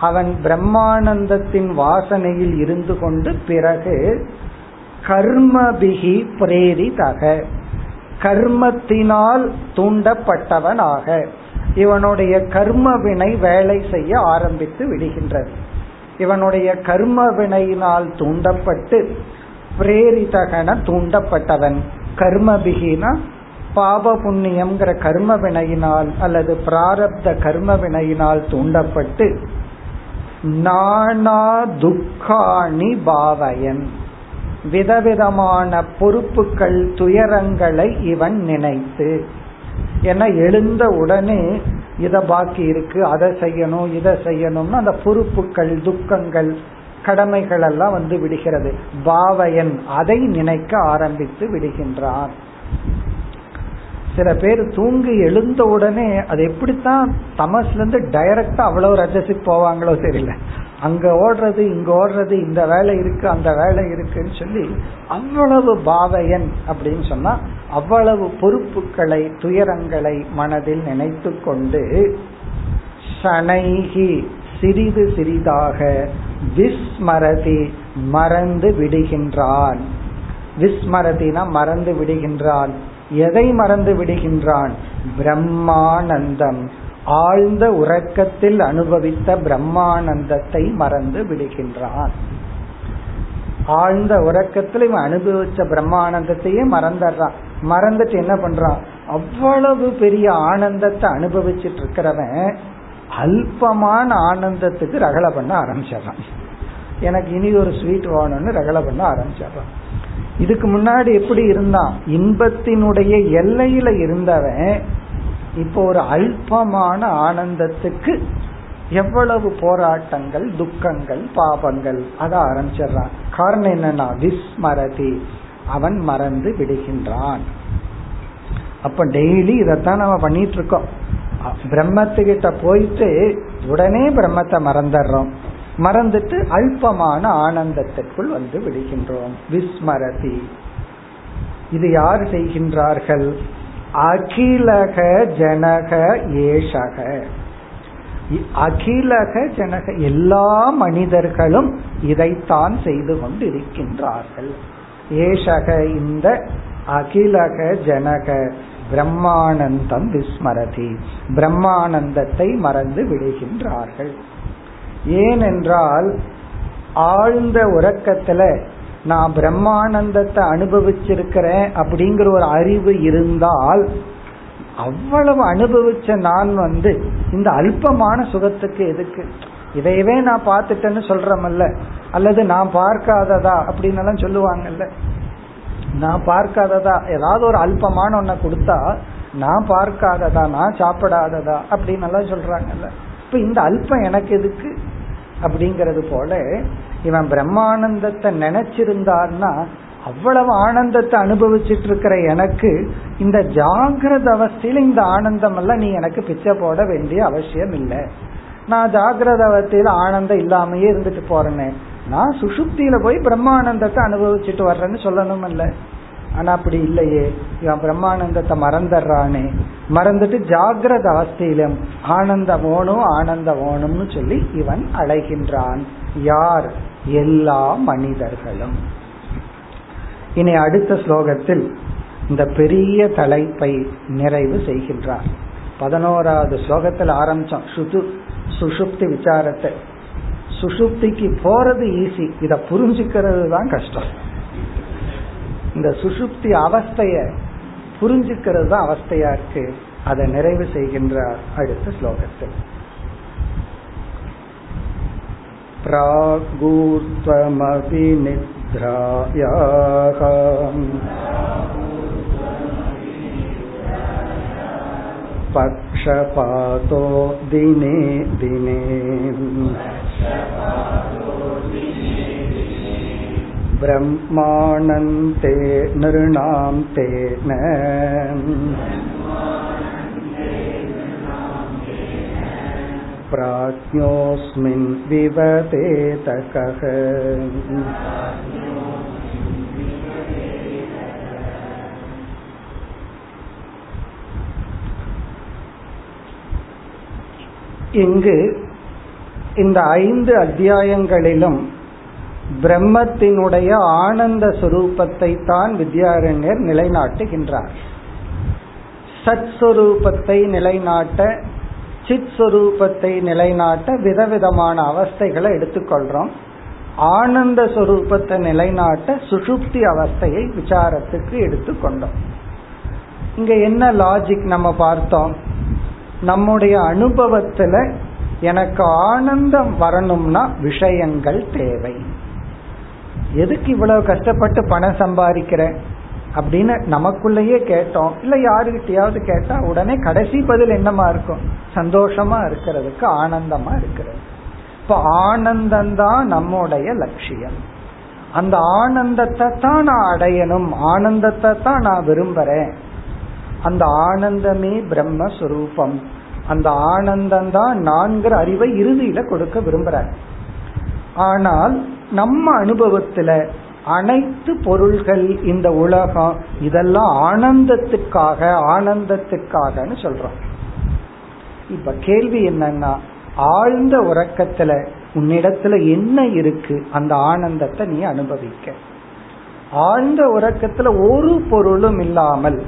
அவன் பிரம்மானந்தத்தின் வாசனையில் இருந்து கொண்டு பிறகு கர்மபிகி பிரேரிதக. கர்மத்தினால் தூண்டப்பட்டவனாக. இவனுடைய கர்ம வினை வேலை செய்ய ஆரம்பித்து விடுகின்றது. இவனுடைய கர்ம வினையினால் தூண்டப்பட்டு பிரேரிதகன தூண்டப்பட்டவன். கர்மபிகினா பாப புண்ணியம்ங்கிற கர்ம வினையினால் அல்லது பிராரப்த கர்ம வினையினால் தூண்டப்பட்டு நானா துக்காணி பாவயன். விதவிதமான பொறுப்புகள் துயரங்களை இவன் நினைத்து. ஏன்னா எழுந்த உடனே இத பாக்கி இருக்கு அதை செய்யணும் இதை செய்யணும்னு அந்த பொறுப்புகள் துக்கங்கள் கடமைகள் எல்லாம் வந்து விடுகிறது. பாவையன் அதை நினைக்க ஆரம்பித்து விடுகின்றான். சில பேர் தூங்கி எழுந்த உடனே அது எப்படித்தான் தமஸ்ல இருந்து டைரக்டா அவ்வளவு ரஜசிக்கு போவாங்களோ தெரியல. அங்க ஓடுறது இங்க ஓடுறது இந்த வேலை இருக்கு அந்த வேலை இருக்குன்னு சொல்லி அவ்வளவு பாவையன் அப்படின்னு சொன்னா அவ்வளவு பொறுப்புகளை துயரங்களை மனதில் நினைத்து கொண்டு சனைகி சிறிது சிறிதாக விஸ்மரதி மறந்து விடுகின்றான். விஸ்மரதினா மறந்து விடுகின்றான். எதை மறந்து விடுகின்றான்? பிரம்மானந்தம். ஆழ்ந்த உறக்கத்தில் அனுபவித்த பிரம்மானந்தத்தை மறந்து விடுகின்றான். ஆழ்ந்த உறக்கத்தில் இவன் அனுபவிச்ச பிரம்மானந்தத்தையே மறந்துடுறான். மறந்துட்டு என்ன பண்றான்? அவ்வளவு பெரிய ஆனந்தத்தை அனுபவிச்சுட்டு இருக்கிறவன் அல்பமான ஆனந்தத்துக்கு ரகலை பண்ண ஆரம்பிச்சிடறான். எனக்கு இனி ஒரு ஸ்வீட் வேணும்னு ரகலை பண்ண ஆரம்பிச்சிடறான். இதுக்கு முன்னாடி எப்படி இருந்தான்? இன்பத்தினுடைய எல்லையில இருந்தவன் இப்போ ஒரு அல்பமான ஆனந்தத்துக்கு எவ்வளவு போராட்டங்கள் துக்கங்கள் பாபங்கள் அத ஆரம்பிச்சிடுறான். காரணம் என்னன்னா விஸ்மரதி. அவன் மறந்து விடுகின்றான். அப்ப டெய்லி இதைத்தான் நம்ம பண்ணிட்டு இருக்கோம். பிரம்மத்துக்கிட்ட போயிட்டு உடனே பிரம்மத்தை மறந்துடுறோம். மறந்துட்டு அல்பமான ஆனந்தத்திற்குள் வந்து விடுகின்றோம். விஸ்மரதி. இது யார் செய்கின்றார்கள்? அகிலக ஜனக ஏஷக. அகிலக ஜனக எல்லா மனிதர்களும் இதைத்தான் செய்து கொண்டு இருக்கின்றார்கள் ஏஷக இந்த அகிலக ஜனக பிரம்மானந்தம் விஸ்மரதி. பிரம்மானந்தத்தை மறந்து விடுகின்றார்கள். ஏனென்றால் ஆழ்ந்த உறக்கத்துல நான் பிரம்மானந்தத்தை அனுபவிச்சிருக்கிறேன் அப்படிங்கிற ஒரு அறிவு இருந்தால் அவ்வளவு அனுபவிச்ச நான் வந்து இந்த அல்பமான சுகத்துக்கு எதுக்கு? இதையவே நான் பார்த்துட்டேன்னு சொல்றமல்ல. அல்லது நான் பார்க்காததா அப்படின்னு எல்லாம் சொல்லுவாங்கல்ல. நான் பார்க்காததா ஏதாவது ஒரு அல்பமான ஒன்ன கொடுத்தா நான் பார்க்காததா நான் சாப்பிடாததா அப்படின்னு எல்லாம் சொல்றாங்கல்ல. இப்ப இந்த அல்பம் எனக்கு எதுக்கு? அப்படிங்கறது போல இவன் பிரம்மானந்தத்தை நினைச்சிருந்தான்னா அவ்வளவு ஆனந்தத்தை அனுபவிச்சுட்டு இருக்கிற எனக்கு இந்த ஜாகிரத அவஸ்தையில இந்த ஆனந்தம் எல்லாம் நீ எனக்கு பிச்சை போட வேண்டிய அவசியம் இல்லை. நான் ஜாகிரத அவஸ்தையில ஆனந்தம் இல்லாமயே இருந்துட்டு போறேன்னு நான் சுசுப்தியில போய் பிரம்மானந்தத்தை அனுபவிச்சுட்டு வர்றேன்னு சொல்லணும் இல்லை ஆனா அப்படி இல்லையே. இவன் பிரம்மானந்தத்தை மறந்துடுறானே. மறந்துட்டு ஜாகிரத அவஸ்தையிலும் ஆனந்த ஓணும் ஆனந்த ஓணும்னு சொல்லி இவன் அழைகின்றான். யார்? எல்லா மனிதர்களும். இனி அடுத்த ஸ்லோகத்தில் இந்த பெரிய தலைப்பை நிறைவு செய்கின்றார். பதினோராவது ஸ்லோகத்தில் ஆரம்பிச்சோம் சுது சுஷுப்தி விசாரத்தை. சுஷுப்திக்கு போறது ஈஸி இதை புரிஞ்சுக்கிறது தான் கஷ்டம். இந்த சுஷுப்தி அவஸ்தைய புரிஞ்சுக்கிறது தான் அவஸ்தையா இருக்கு அதை நிறைவு செய்கின்றார் அடுத்த ஸ்லோகத்தில் प्रागूर्त्वमपि निद्रायाः पक्षपातो दिने दिने ब्रह्माणन्ते नृणां तेन प्राज्ञोऽस्मिन् विवदेतकः இங்கு இந்த ஐந்து அத்தியாயங்களிலும் பிரம்மத்தினுடைய ஆனந்த சுரூபத்தை தான் வித்யாரண்யர் நிலைநாட்டுகின்றார். சத் சுரூபத்தை நிலைநாட்ட சித் சுரூபத்தை நிலைநாட்ட விதவிதமான அவஸ்தைகளை எடுத்துக்கொள்றோம். ஆனந்த சுரூபத்தை நிலைநாட்ட சுஷுப்தி அவஸ்தையை விசாரத்துக்கு எடுத்துக்கொண்டோம். இங்க என்ன லாஜிக் நம்ம பார்த்தோம்? நம்முடைய அனுபவத்துல எனக்கு ஆனந்தம் வரணும்னா விஷயங்கள் தேவை. எதுக்கு இவ்வளவு கஷ்டப்பட்டு பணம் சம்பாதிக்கிறேன் அப்படின்னு நமக்குள்ளேயே கேட்டோம். இல்ல யாருகிட்டயாவது கேட்டா உடனே கடைசி பதில் என்னமா இருக்கும்? சந்தோஷமா இருக்கிறதுக்கு ஆனந்தமா இருக்கிறது. இப்ப ஆனந்தம் தான் நம்முடைய லட்சியம். அந்த ஆனந்தத்தை தான் நான் அடையணும். ஆனந்தத்தை தான் நான் விரும்புறேன். அந்த ஆனந்தமே பிரம்மஸ்வரூபம். அந்த ஆனந்தம் தான் நான்கிற அறிவை இறுதியில கொடுக்க விரும்புறார். ஆனால் நம்ம அனுபவத்துல அனைத்து பொருள்கள் இந்த உலகம் இதெல்லாம் ஆனந்தத்துக்காக ஆனந்தத்துக்காகன்னு சொல்றோம். இப்ப கேள்வி என்னன்னா ஆழ்ந்த உறக்கத்துல உன்னிடத்துல என்ன இருக்கு? அந்த ஆனந்தத்தை நீ அனுபவிக்க. ஆழ்ந்த உறக்கத்துல ஒரு பொருளும் இல்லாமல்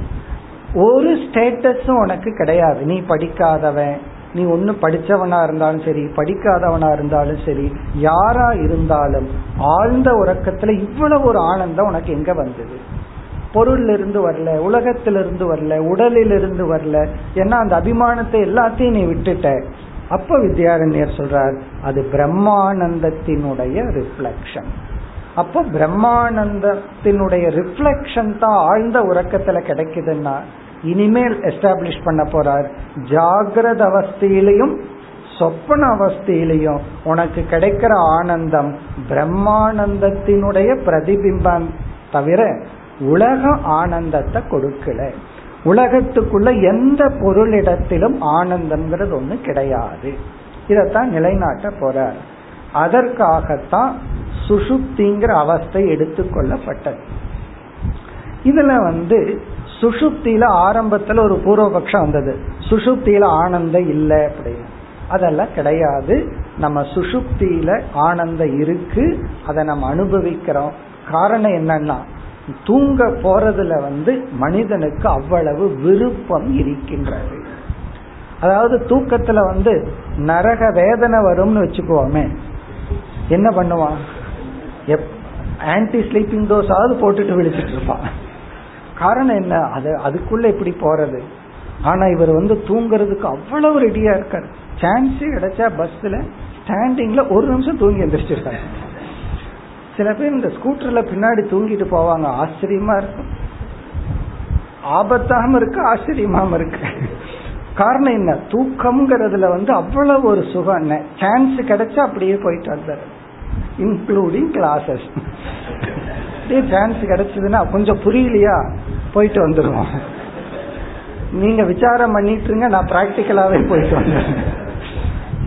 ஒரு ஸ்டேட்டஸும் உனக்கு கிடையாது. நீ படிக்காதவன் நீ ஒன்னு படிச்சவனா இருந்தாலும் சரி படிக்காதவனா இருந்தாலும் சரி யாரா இருந்தாலும் ஆழ்ந்த உறக்கத்துல இவ்வளவு ஒரு ஆனந்தம் உனக்கு எங்க வந்தது? பொருள் இருந்து வரல உலகத்திலிருந்து வரல உடலிலிருந்து வரல ஏன்னா அந்த அபிமானத்தை எல்லாத்தையும் நீ விட்டுட்ட. அப்ப வித்யாரண்யர் சொல்றார் அது பிரம்மானந்தத்தினுடைய ரிஃப்ளக்ஷன் அப்ப பிரம்மானந்தத்தினுடைய ரிஃப்ளக்ஷன் தான் ஆழ்ந்த உறக்கத்துல கிடைக்குதுன்னா இனிமேல் எஸ்டாப்ளிஷ் பண்ண போறார். ஜாகிரத அவஸ்தையிலையும் சொப்பன அவஸ்தையிலையும் உனக்கு கிடைக்கிற ஆனந்தம் பிரம்மானந்தத்தினுடைய பிரதிபிம்பம் தவிர உலக ஆனந்தத்தை கொடுக்கல. உலகத்துக்குள்ள எந்த பொருளிடத்திலும் ஆனந்தம்ங்கிறது ஒண்ணு கிடையாது. இதத்தான் நிலைநாட்ட போறார். அதற்காகத்தான் சுசுப்திங்கிற அவஸ்தை எடுத்துக்கொள்ளப்பட்டது இதுல வந்து சுஷுப்தியில ஆரம்பத்துல ஒரு பூர்வபக்ஷம் வந்தது. சுஷுப்தியில ஆனந்தம் இல்லை அப்படின்னு. அதெல்லாம் கிடையாது. நம்ம சுஷுப்தியில ஆனந்தம் இருக்கு. அதை நம்ம அனுபவிக்கிறோம். காரணம் என்னன்னா தூங்க போறதுல வந்து மனிதனுக்கு அவ்வளவு விருப்பம் இருக்கின்றது. அதாவது தூக்கத்துல வந்து நரக வேதனை வரும்னு வச்சுக்குவோமே. என்ன பண்ணுவான்? ஆன்டி ஸ்லீப்பிங் டோஸாவது போட்டுட்டு விழிச்சிட்டு இருப்பான். காரணம் என்ன? அது அதுக்குள்ள எப்படி போறது. ஆனா இவர் வந்து தூங்குறதுக்கு அவ்வளவு ரெடியா இருக்காரு. சான்ஸே கிடைச்சா பஸ்ல ஸ்டாண்டிங்ல ஒரு நிமிஷம் தூங்கி எந்திரிச்சிருக்காரு. சில பேர் இந்த ஸ்கூட்டர்ல பின்னாடி தூங்கிட்டு போவாங்க. ஆச்சரியமா இருக்கும். ஆபத்தாம இருக்கு ஆச்சரியமாம இருக்கு. காரணம் என்ன? தூக்கம்ங்கிறதுல வந்து அவ்வளவு ஒரு சுகம் சான்ஸ் கிடைச்சா அப்படியே போயிட்டு வந்தாரு. இன்க்ளூடிங் கிளாஸஸ் சான்ஸ் கிடைச்சதுன்னா கொஞ்சம் புரியலையா? போயிட்டு வந்துடுவோம் நீங்க விசாரம் பண்ணிட்டு இருங்க நான் பிராக்டிக்கலாவே போயிட்டு வந்துடுறேன்.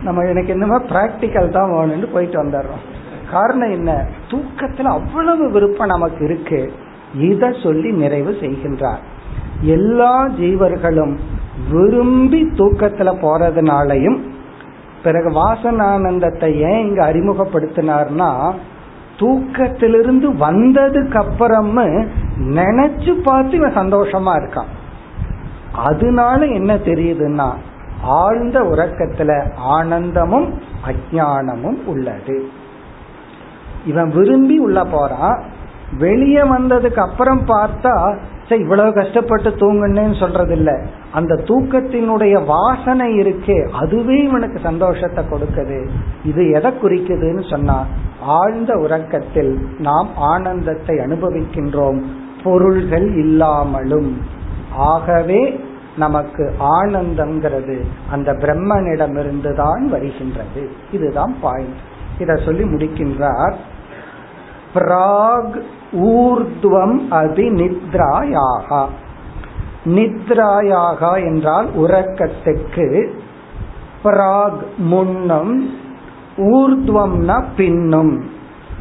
நம்ம எனக்கு என்னமோ பிராக்டிக்கல் தான் வேணும்னு போயிட்டு வந்துடுறோம். காரணம் என்ன? தூக்கத்துல அவ்வளவு விருப்பம் நமக்கு இருக்கு. இத சொல்லி நிறைவு செய்கின்றார். எல்லா ஜீவர்களும் விரும்பி தூக்கத்துல போறதுனாலையும் பிறகு வாசனானந்தத்தை ஏன் இங்க அறிமுகப்படுத்தினார்னா தூக்கத்திலிருந்து வந்ததுக்கு அப்புறமும் நினைச்சு பார்த்து இவன் சந்தோஷமா இருக்கான். அதனால என்ன தெரியுதுன்னா ஆழ்ந்த உறக்கத்துல ஆனந்தமும் அஜானமும் உள்ளது. இவன் விரும்பி உள்ள போறான். வெளியே வந்ததுக்கு அப்புறம் பார்த்தா சரி இவ்வளவு கஷ்டப்பட்டு தூங்குன்னு சொல்றது இல்ல அந்த தூக்கத்தினுடைய வாசனை இருக்கே அதுவே இவனுக்கு சந்தோஷத்தை கொடுக்குது. இது எதை குறிக்குதுன்னு சொன்னா ஆழ்ந்த உறக்கத்தில் நாம் ஆனந்தத்தை அனுபவிக்கின்றோம். பொருள்கள் இல்லாமலும். ஆகவே நமக்கு ஆனந்தம்ங்கிறது அந்த பிரம்மனிடமிருந்து தான் வருகின்றது. இதுதான் பாயிண்ட் இத சொல்லி முடிக்கின்றார். பிராக் ஊர்துவம் அதி நித்ராயாகா நித்ராயாகா என்றால் உறக்கத்துக்கு. பிராக் முன்னும் ஊர்துவம்னா பின்னும்.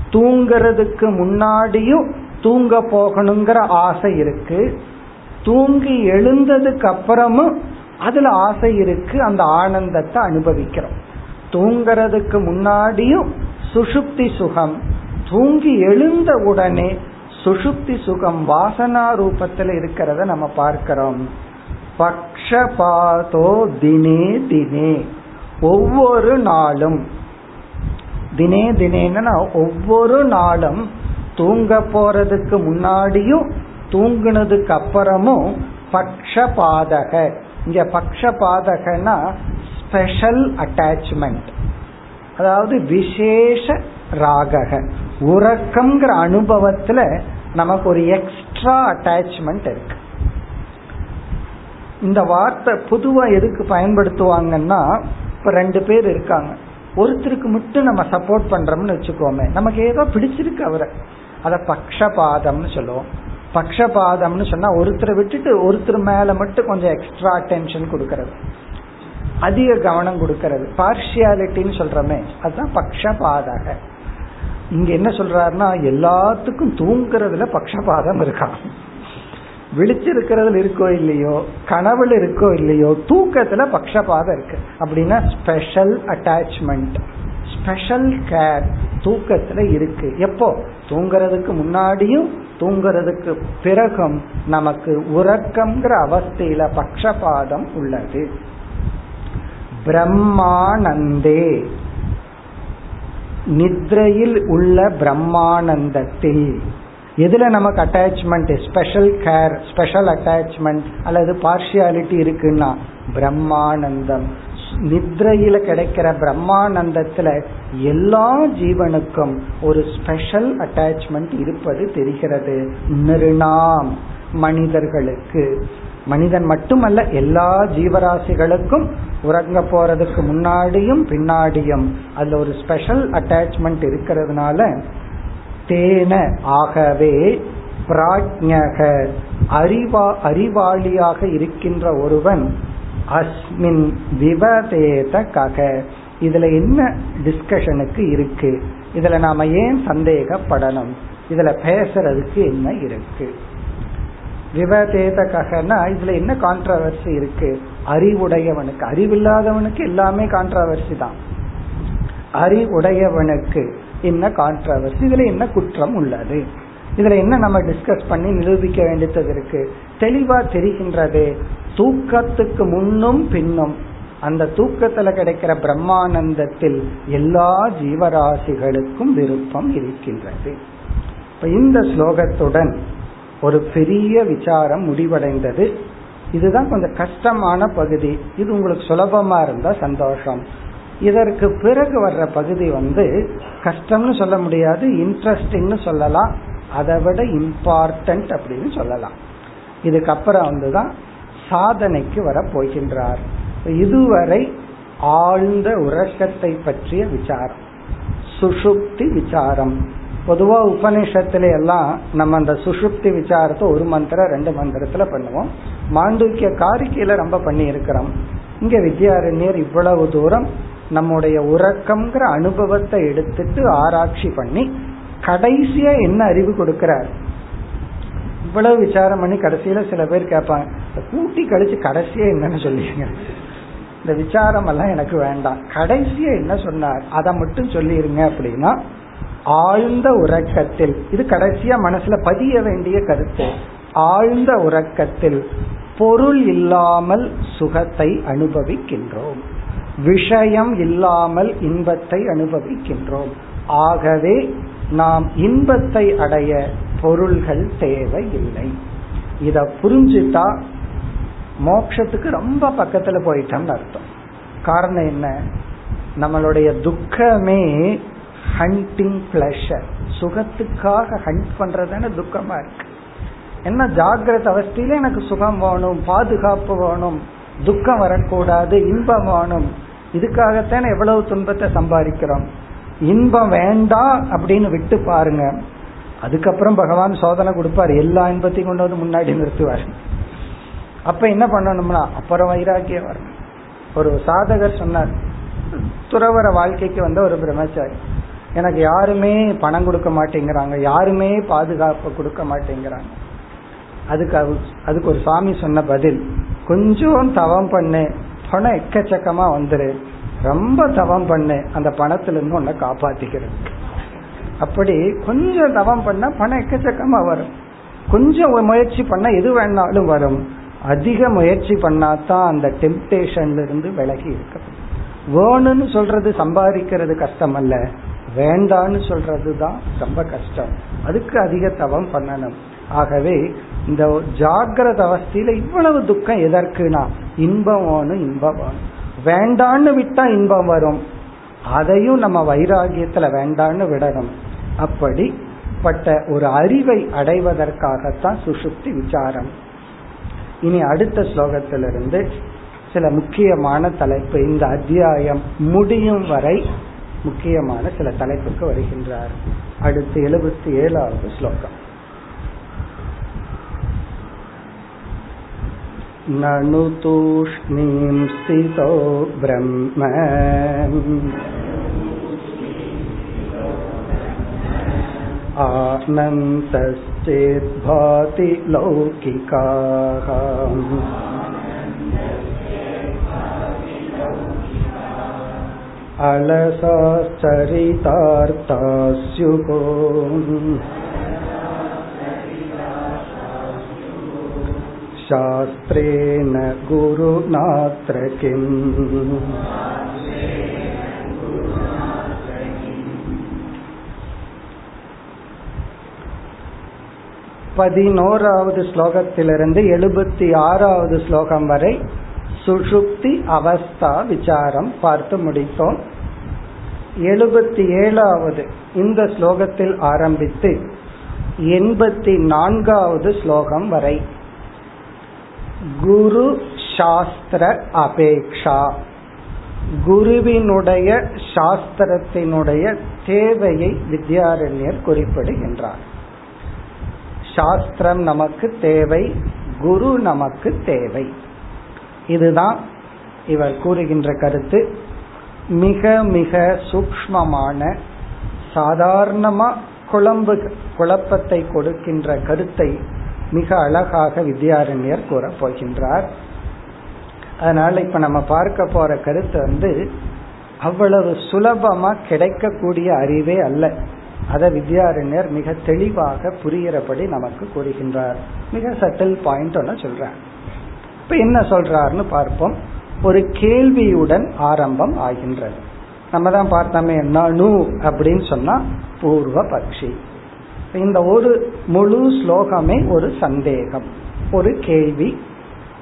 தூங்கிறதுக்கு முன்னாடியும் தூங்க போகணுங்கிற ஆசை இருக்கு. தூங்கி எழுந்ததுக்கு அப்புறமும் அதுல ஆசை இருக்கு அந்த ஆனந்தத்தை அனுபவிக்கிறோம். தூங்கிறதுக்கு முன்னாடியும் சுஷுப்தி சுகம். தூங்கி எழுந்த உடனே சுஷுப்தி சுகம் வாசனா ரூபத்துல இருக்கிறத நம்ம பார்க்கிறோம். பக்ஷபாதோ தினே தினே. ஒவ்வொரு நாளும். தினே தினேன்னா ஒவ்வொரு நாளும் தூங்க போறதுக்கு முன்னாடியும் தூங்குனதுக்கு அப்புறமும் பக்ஷபாதக. இங்க பக்ஷபாதகனா ஸ்பெஷல் அட்டாச்மெண்ட் அதாவது விசேஷ ராகக. உறக்கம்ங்கிற அனுபவத்துல நமக்கு ஒரு எக்ஸ்ட்ரா அட்டாச்மெண்ட் இருக்கு. இந்த வார்த்தை பொதுவா எதுக்கு பயன்படுத்துவாங்கன்னா இப்ப ரெண்டு பேர் இருக்காங்க. ஒருத்தருக்கு மட்டும் நம்ம சப்போர்ட் பண்றோம்னு வச்சுக்கோமே. நமக்கு ஏதோ பிடிச்சிருக்கு அவரை. அத பக்ஷபாதம்னு சொல்லுவோம். பக்ஷபாதம்னு சொன்னா ஒருத்தரை விட்டுட்டு ஒருத்தர் மேல மட்டும் கொஞ்சம் எக்ஸ்ட்ரா அட்டென்ஷன் கொடுக்கறது. அதிக கவனம் கொடுக்கறது. பார்ஷியாலிட்டின்னு சொல்றமே அதுதான் பக்ஷபாதக. இங்க என்ன சொல்றாருன்னா எல்லாத்துக்கும் தூங்குறதுல பக்ஷபாதம் இருக்கான் விழிச்சிருக்கிறதுல இருக்கோ இல்லையோ கனவுல இருக்கோ இல்லையோ தூக்கத்துல பக்ஷபாதம் இருக்கு. அப்படின்னா ஸ்பெஷல் அட்டாச்மெண்ட் ஸ்பெஷல் கேர் தூக்கத்துல இருக்கு. எப்போ? தூங்குறதுக்கு முன்னாடியும் தூங்குறதுக்கு பிறகும் நமக்கு உறக்கம்ங்கிற அவஸ்தையில பக்ஷபாதம் உள்ளது. பிரம்மானந்தே. நித்ரையில் உள்ள பிரம்மானந்தத்தில். எதுல நமக்கு attachment special care special attachment அல்லது பார்ஷியாலிட்டி இருக்குன்னா பிரம்மானந்தம். நித்ரையில கிடைக்கிற பிரம்மானந்தத்துல எல்லா ஜீவனுக்கும் ஒரு ஸ்பெஷல் அட்டாச்மெண்ட் இருப்பது தெரிகிறது. நிருணாம் மனிதர்களுக்கு. மனிதன் மட்டுமல்ல எல்லா ஜீவராசிகளுக்கும் உறங்க போறதுக்கு முன்னாடியும் பின்னாடியும் அதுல ஒரு ஸ்பெஷல் அட்டாச்மெண்ட் இருக்கிறதுனால தேன ஆகவே பிராஜ்ஞக அறிவா அறிவாளியாக இருக்கின்ற ஒருவன் அஸ்மின் விவதேத கக. இதுல என்ன டிஸ்கஷனுக்கு இருக்கு? இதுல நாம ஏன் சந்தேகப்படணும்? இதுல பேசுறதுக்கு என்ன இருக்கு? விவதேத ககனா இதுல என்ன கான்ட்ரவர்சி இருக்கு? அறிவுடையவனுக்கு அறிவில்லாதவனுக்கு எல்லாமே கான்ட்ரவர்சி தான். அறிவுடையவனுக்கு என்ன கான்ட்ரவர்சி இதுல என்ன குற்றம் உள்ளது? இதுல என்ன நம்ம டிஸ்கஸ் பண்ணி நிரூபிக்க வேண்டியது இருக்கு? தெளிவா தெரிகின்றது. தூக்கத்துக்கு முன்னும் பின்னும் அந்த தூக்கத்துல கிடைக்கிற பிரம்மானந்தத்தில் எல்லா ஜீவராசிகளுக்கும் விருப்பம் இருக்கின்றது. இப்ப இந்த ஸ்லோகத்துடன் ஒரு பெரிய விசாரம் முடிவடைந்தது. இதுதான் கொஞ்சம் கஷ்டமான பகுதி. இது உங்களுக்கு சுலபமா இருந்தா சந்தோஷம். இதற்கு பிறகு வர்ற பகுதி வந்து கஷ்டம்னு சொல்ல முடியாது இன்ட்ரெஸ்டிங்னு சொல்லலாம். அதை விட இம்பார்ட்டன்ட் அப்படின்னு சொல்லலாம். இதுக்கப்புறம் வந்துதான் சாதனைக்கு வர போகின்றார் இதுவரை ஆழ்ந்த உறக்கத்தை பற்றிய விசாரம். சுஷுப்தி விசாரம். பொதுவா உபநிஷத்துல எல்லாம் நம்ம அந்த சுஷுப்தி விசாரத்தை ஒரு மந்திரம் ரெண்டு மந்திரத்துல பண்ணுவோம். மாண்டூக்கிய காரிக்கையில ரொம்ப பண்ணி இருக்கிறோம் இங்க வித்யாரண்யர் இவ்வளவு தூரம் நம்முடைய உறக்கம்ங்கிற அனுபவத்தை எடுத்துட்டு ஆராய்ச்சி பண்ணி கடைசியா என்ன அறிவு கொடுக்கிறார்? இவ்வளவு விசாரம் பண்ணி கடைசியில சில பேர் கேட்பாங்க கூட்டி கழிச்சு கடைசியா என்னன்னு சொல்லிடுங்க. இந்த விசாரம் எல்லாம் எனக்கு வேண்டாம். கடைசியா என்ன சொன்னார்? அதை மட்டும் சொல்லிருங்க அப்படின்னா ஆழ்ந்த உறக்கத்தில் இது கடைசியா மனசுல பதிய வேண்டிய கருத்து. ஆழ்ந்த உறக்கத்தில் பொருள் இல்லாமல் சுகத்தை அனுபவிக்கின்றோம். விஷயம் இல்லாமல் இன்பத்தை அனுபவிக்கின்றோம். ஆகவே நாம் இன்பத்தை அடைய பொருள்கள் தேவையில்லை. இத புரிஞ்சுட்டா மோட்சத்துக்கு ரொம்ப பக்கத்துல போயிட்டோம்னு அர்த்தம். காரணம் என்ன? நம்மளுடைய துக்கமே ஹண்டிங் பிளஷர் சுகத்துக்காக ஹண்ட் பண்றதுன்னு துக்கமா இருக்கு. என்ன ஜாகிரத அவஸ்தையில எனக்கு சுகம் வேணும் பாதுகாப்பு வேணும் துக்கம் வரக்கூடாது இன்பம் வேணும். இதுக்காகத்தானே எவ்வளவு துன்பத்தை சம்பாதிக்கிறோம்? இன்பம் வேண்டாம் அப்படின்னு விட்டு பாருங்க. அதுக்கப்புறம் பகவான் சோதனை கொடுப்பார். எல்லா இன்பத்தையும் கொண்டு வந்து முன்னாடி நிறுத்துவார். அப்ப என்ன பண்ணணும்னா அப்புறம் வைராக்கியம் வரும் ஒரு சாதகர் சொன்னார் துறவர வாழ்க்கைக்கு வந்த ஒரு பிரம்மச்சாரி எனக்கு யாருமே பணம் கொடுக்க மாட்டேங்கிறாங்க யாருமே பாதுகாப்பு கொடுக்க மாட்டேங்கிறாங்க. அதுக்கு அதுக்கு ஒரு சாமி சொன்ன பதில் கொஞ்சம் தவம் பண்ணு பணம் எக்கச்சக்கமா வந்துரு ரொம்ப தவம் பண்ணு அந்த பணத்திலிருந்து உன்னை காப்பாத்திக்கிறது அப்படி கொஞ்சம் தவம் பண்ணா பணம் எக்கச்சக்கமா வரும். கொஞ்சம் முயற்சி பண்ணா எது வேணாலும் வரும். அதிக முயற்சி பண்ணாதான் அந்த டெம்டேஷன்ல இருந்து விலகி இருக்கும் வேணும்னு சொல்றது சம்பாதிக்கிறது கஷ்டம் அல்ல வேண்டான்னு சொல்றது தான் ரொம்ப கஷ்டம். அதுக்கு அதிக தவம் பண்ணணும். ஆகவே இந்த ஜாகிரத அவஸ்தையில இவ்வளவு துக்கம் எதற்குனா இன்பம் வேணும் இன்பம் வேணும். வேண்டான்னு விட்டா இன்பம் வரும். அதையும் நம்ம வைராகியத்துல வேண்டான்னு விடணும். அப்படிப்பட்ட ஒரு அறிவை அடைவதற்காகத்தான் சுசுப்தி விசாரம். இனி அடுத்த ஸ்லோகத்திலிருந்து சில முக்கியமான தலைப்பு இந்த அத்தியாயம் முடியும் வரை முக்கியமான சில தலைப்புக்கு வருகின்றார். அடுத்து எழுபத்தி ஏழாவது ஸ்லோகம். ननु तूष्णीं स्थितो ब्रह्म आनन्तश्चेद्भाति लौकिकाः अलसाश्चरितार्तास्युको शास्त्रेण गुरुनात्र किम् பதினோராவது ஸ்லோகத்திலிருந்து எழுபத்தி ஆறாவது ஸ்லோகம் வரை சுஷுப்தி அவஸ்தா விசாரம் பார்த்து முடித்தோம். எழுபத்தி ஏழாவது இந்த ஸ்லோகத்தில் ஆரம்பித்து எண்பத்தி நான்காவது ஸ்லோகம் வரை. குரு சாஸ்திர அபேக்ஷா. குருவினுடைய சாஸ்திரத்தினுடைய தேவையை வித்யாரண்யர் குறிப்பிடுகின்றார். சாஸ்திரம் நமக்கு தேவை குரு நமக்கு தேவை. இதுதான் இவர் கூறுகின்ற கருத்து. மிக மிக சூக்மமான சாதாரணமா குழம்பு குழப்பத்தை கொடுக்கின்ற கருத்தை மிக அழகாக வித்யாரண்யர் கூற போகின்றார். அதனால இப்ப நம்ம பார்க்க போற கருத்து வந்து அவ்வளவு சுலபமா கிடைக்கக்கூடிய அறிவே அல்ல. அதை வித்யாரண்யர் மிக தெளிவாக புரிகிறபடி நமக்கு கூறுகின்றார். மிக சட்டில் பாயிண்ட் ஒன்று சொல்றார். இப்ப என்ன சொல்றாருன்னு பார்ப்போம். ஒரு கேள்வியுடன் ஆரம்பம் ஆகின்றது. நம்ம தான் பார்த்தோமே நனு அப்படின்னு சொன்னா பூர்வ பக்ஷி. இந்த ஒரு முழு ஸ்லோகமே ஒரு சந்தேகம் ஒரு கேள்வி.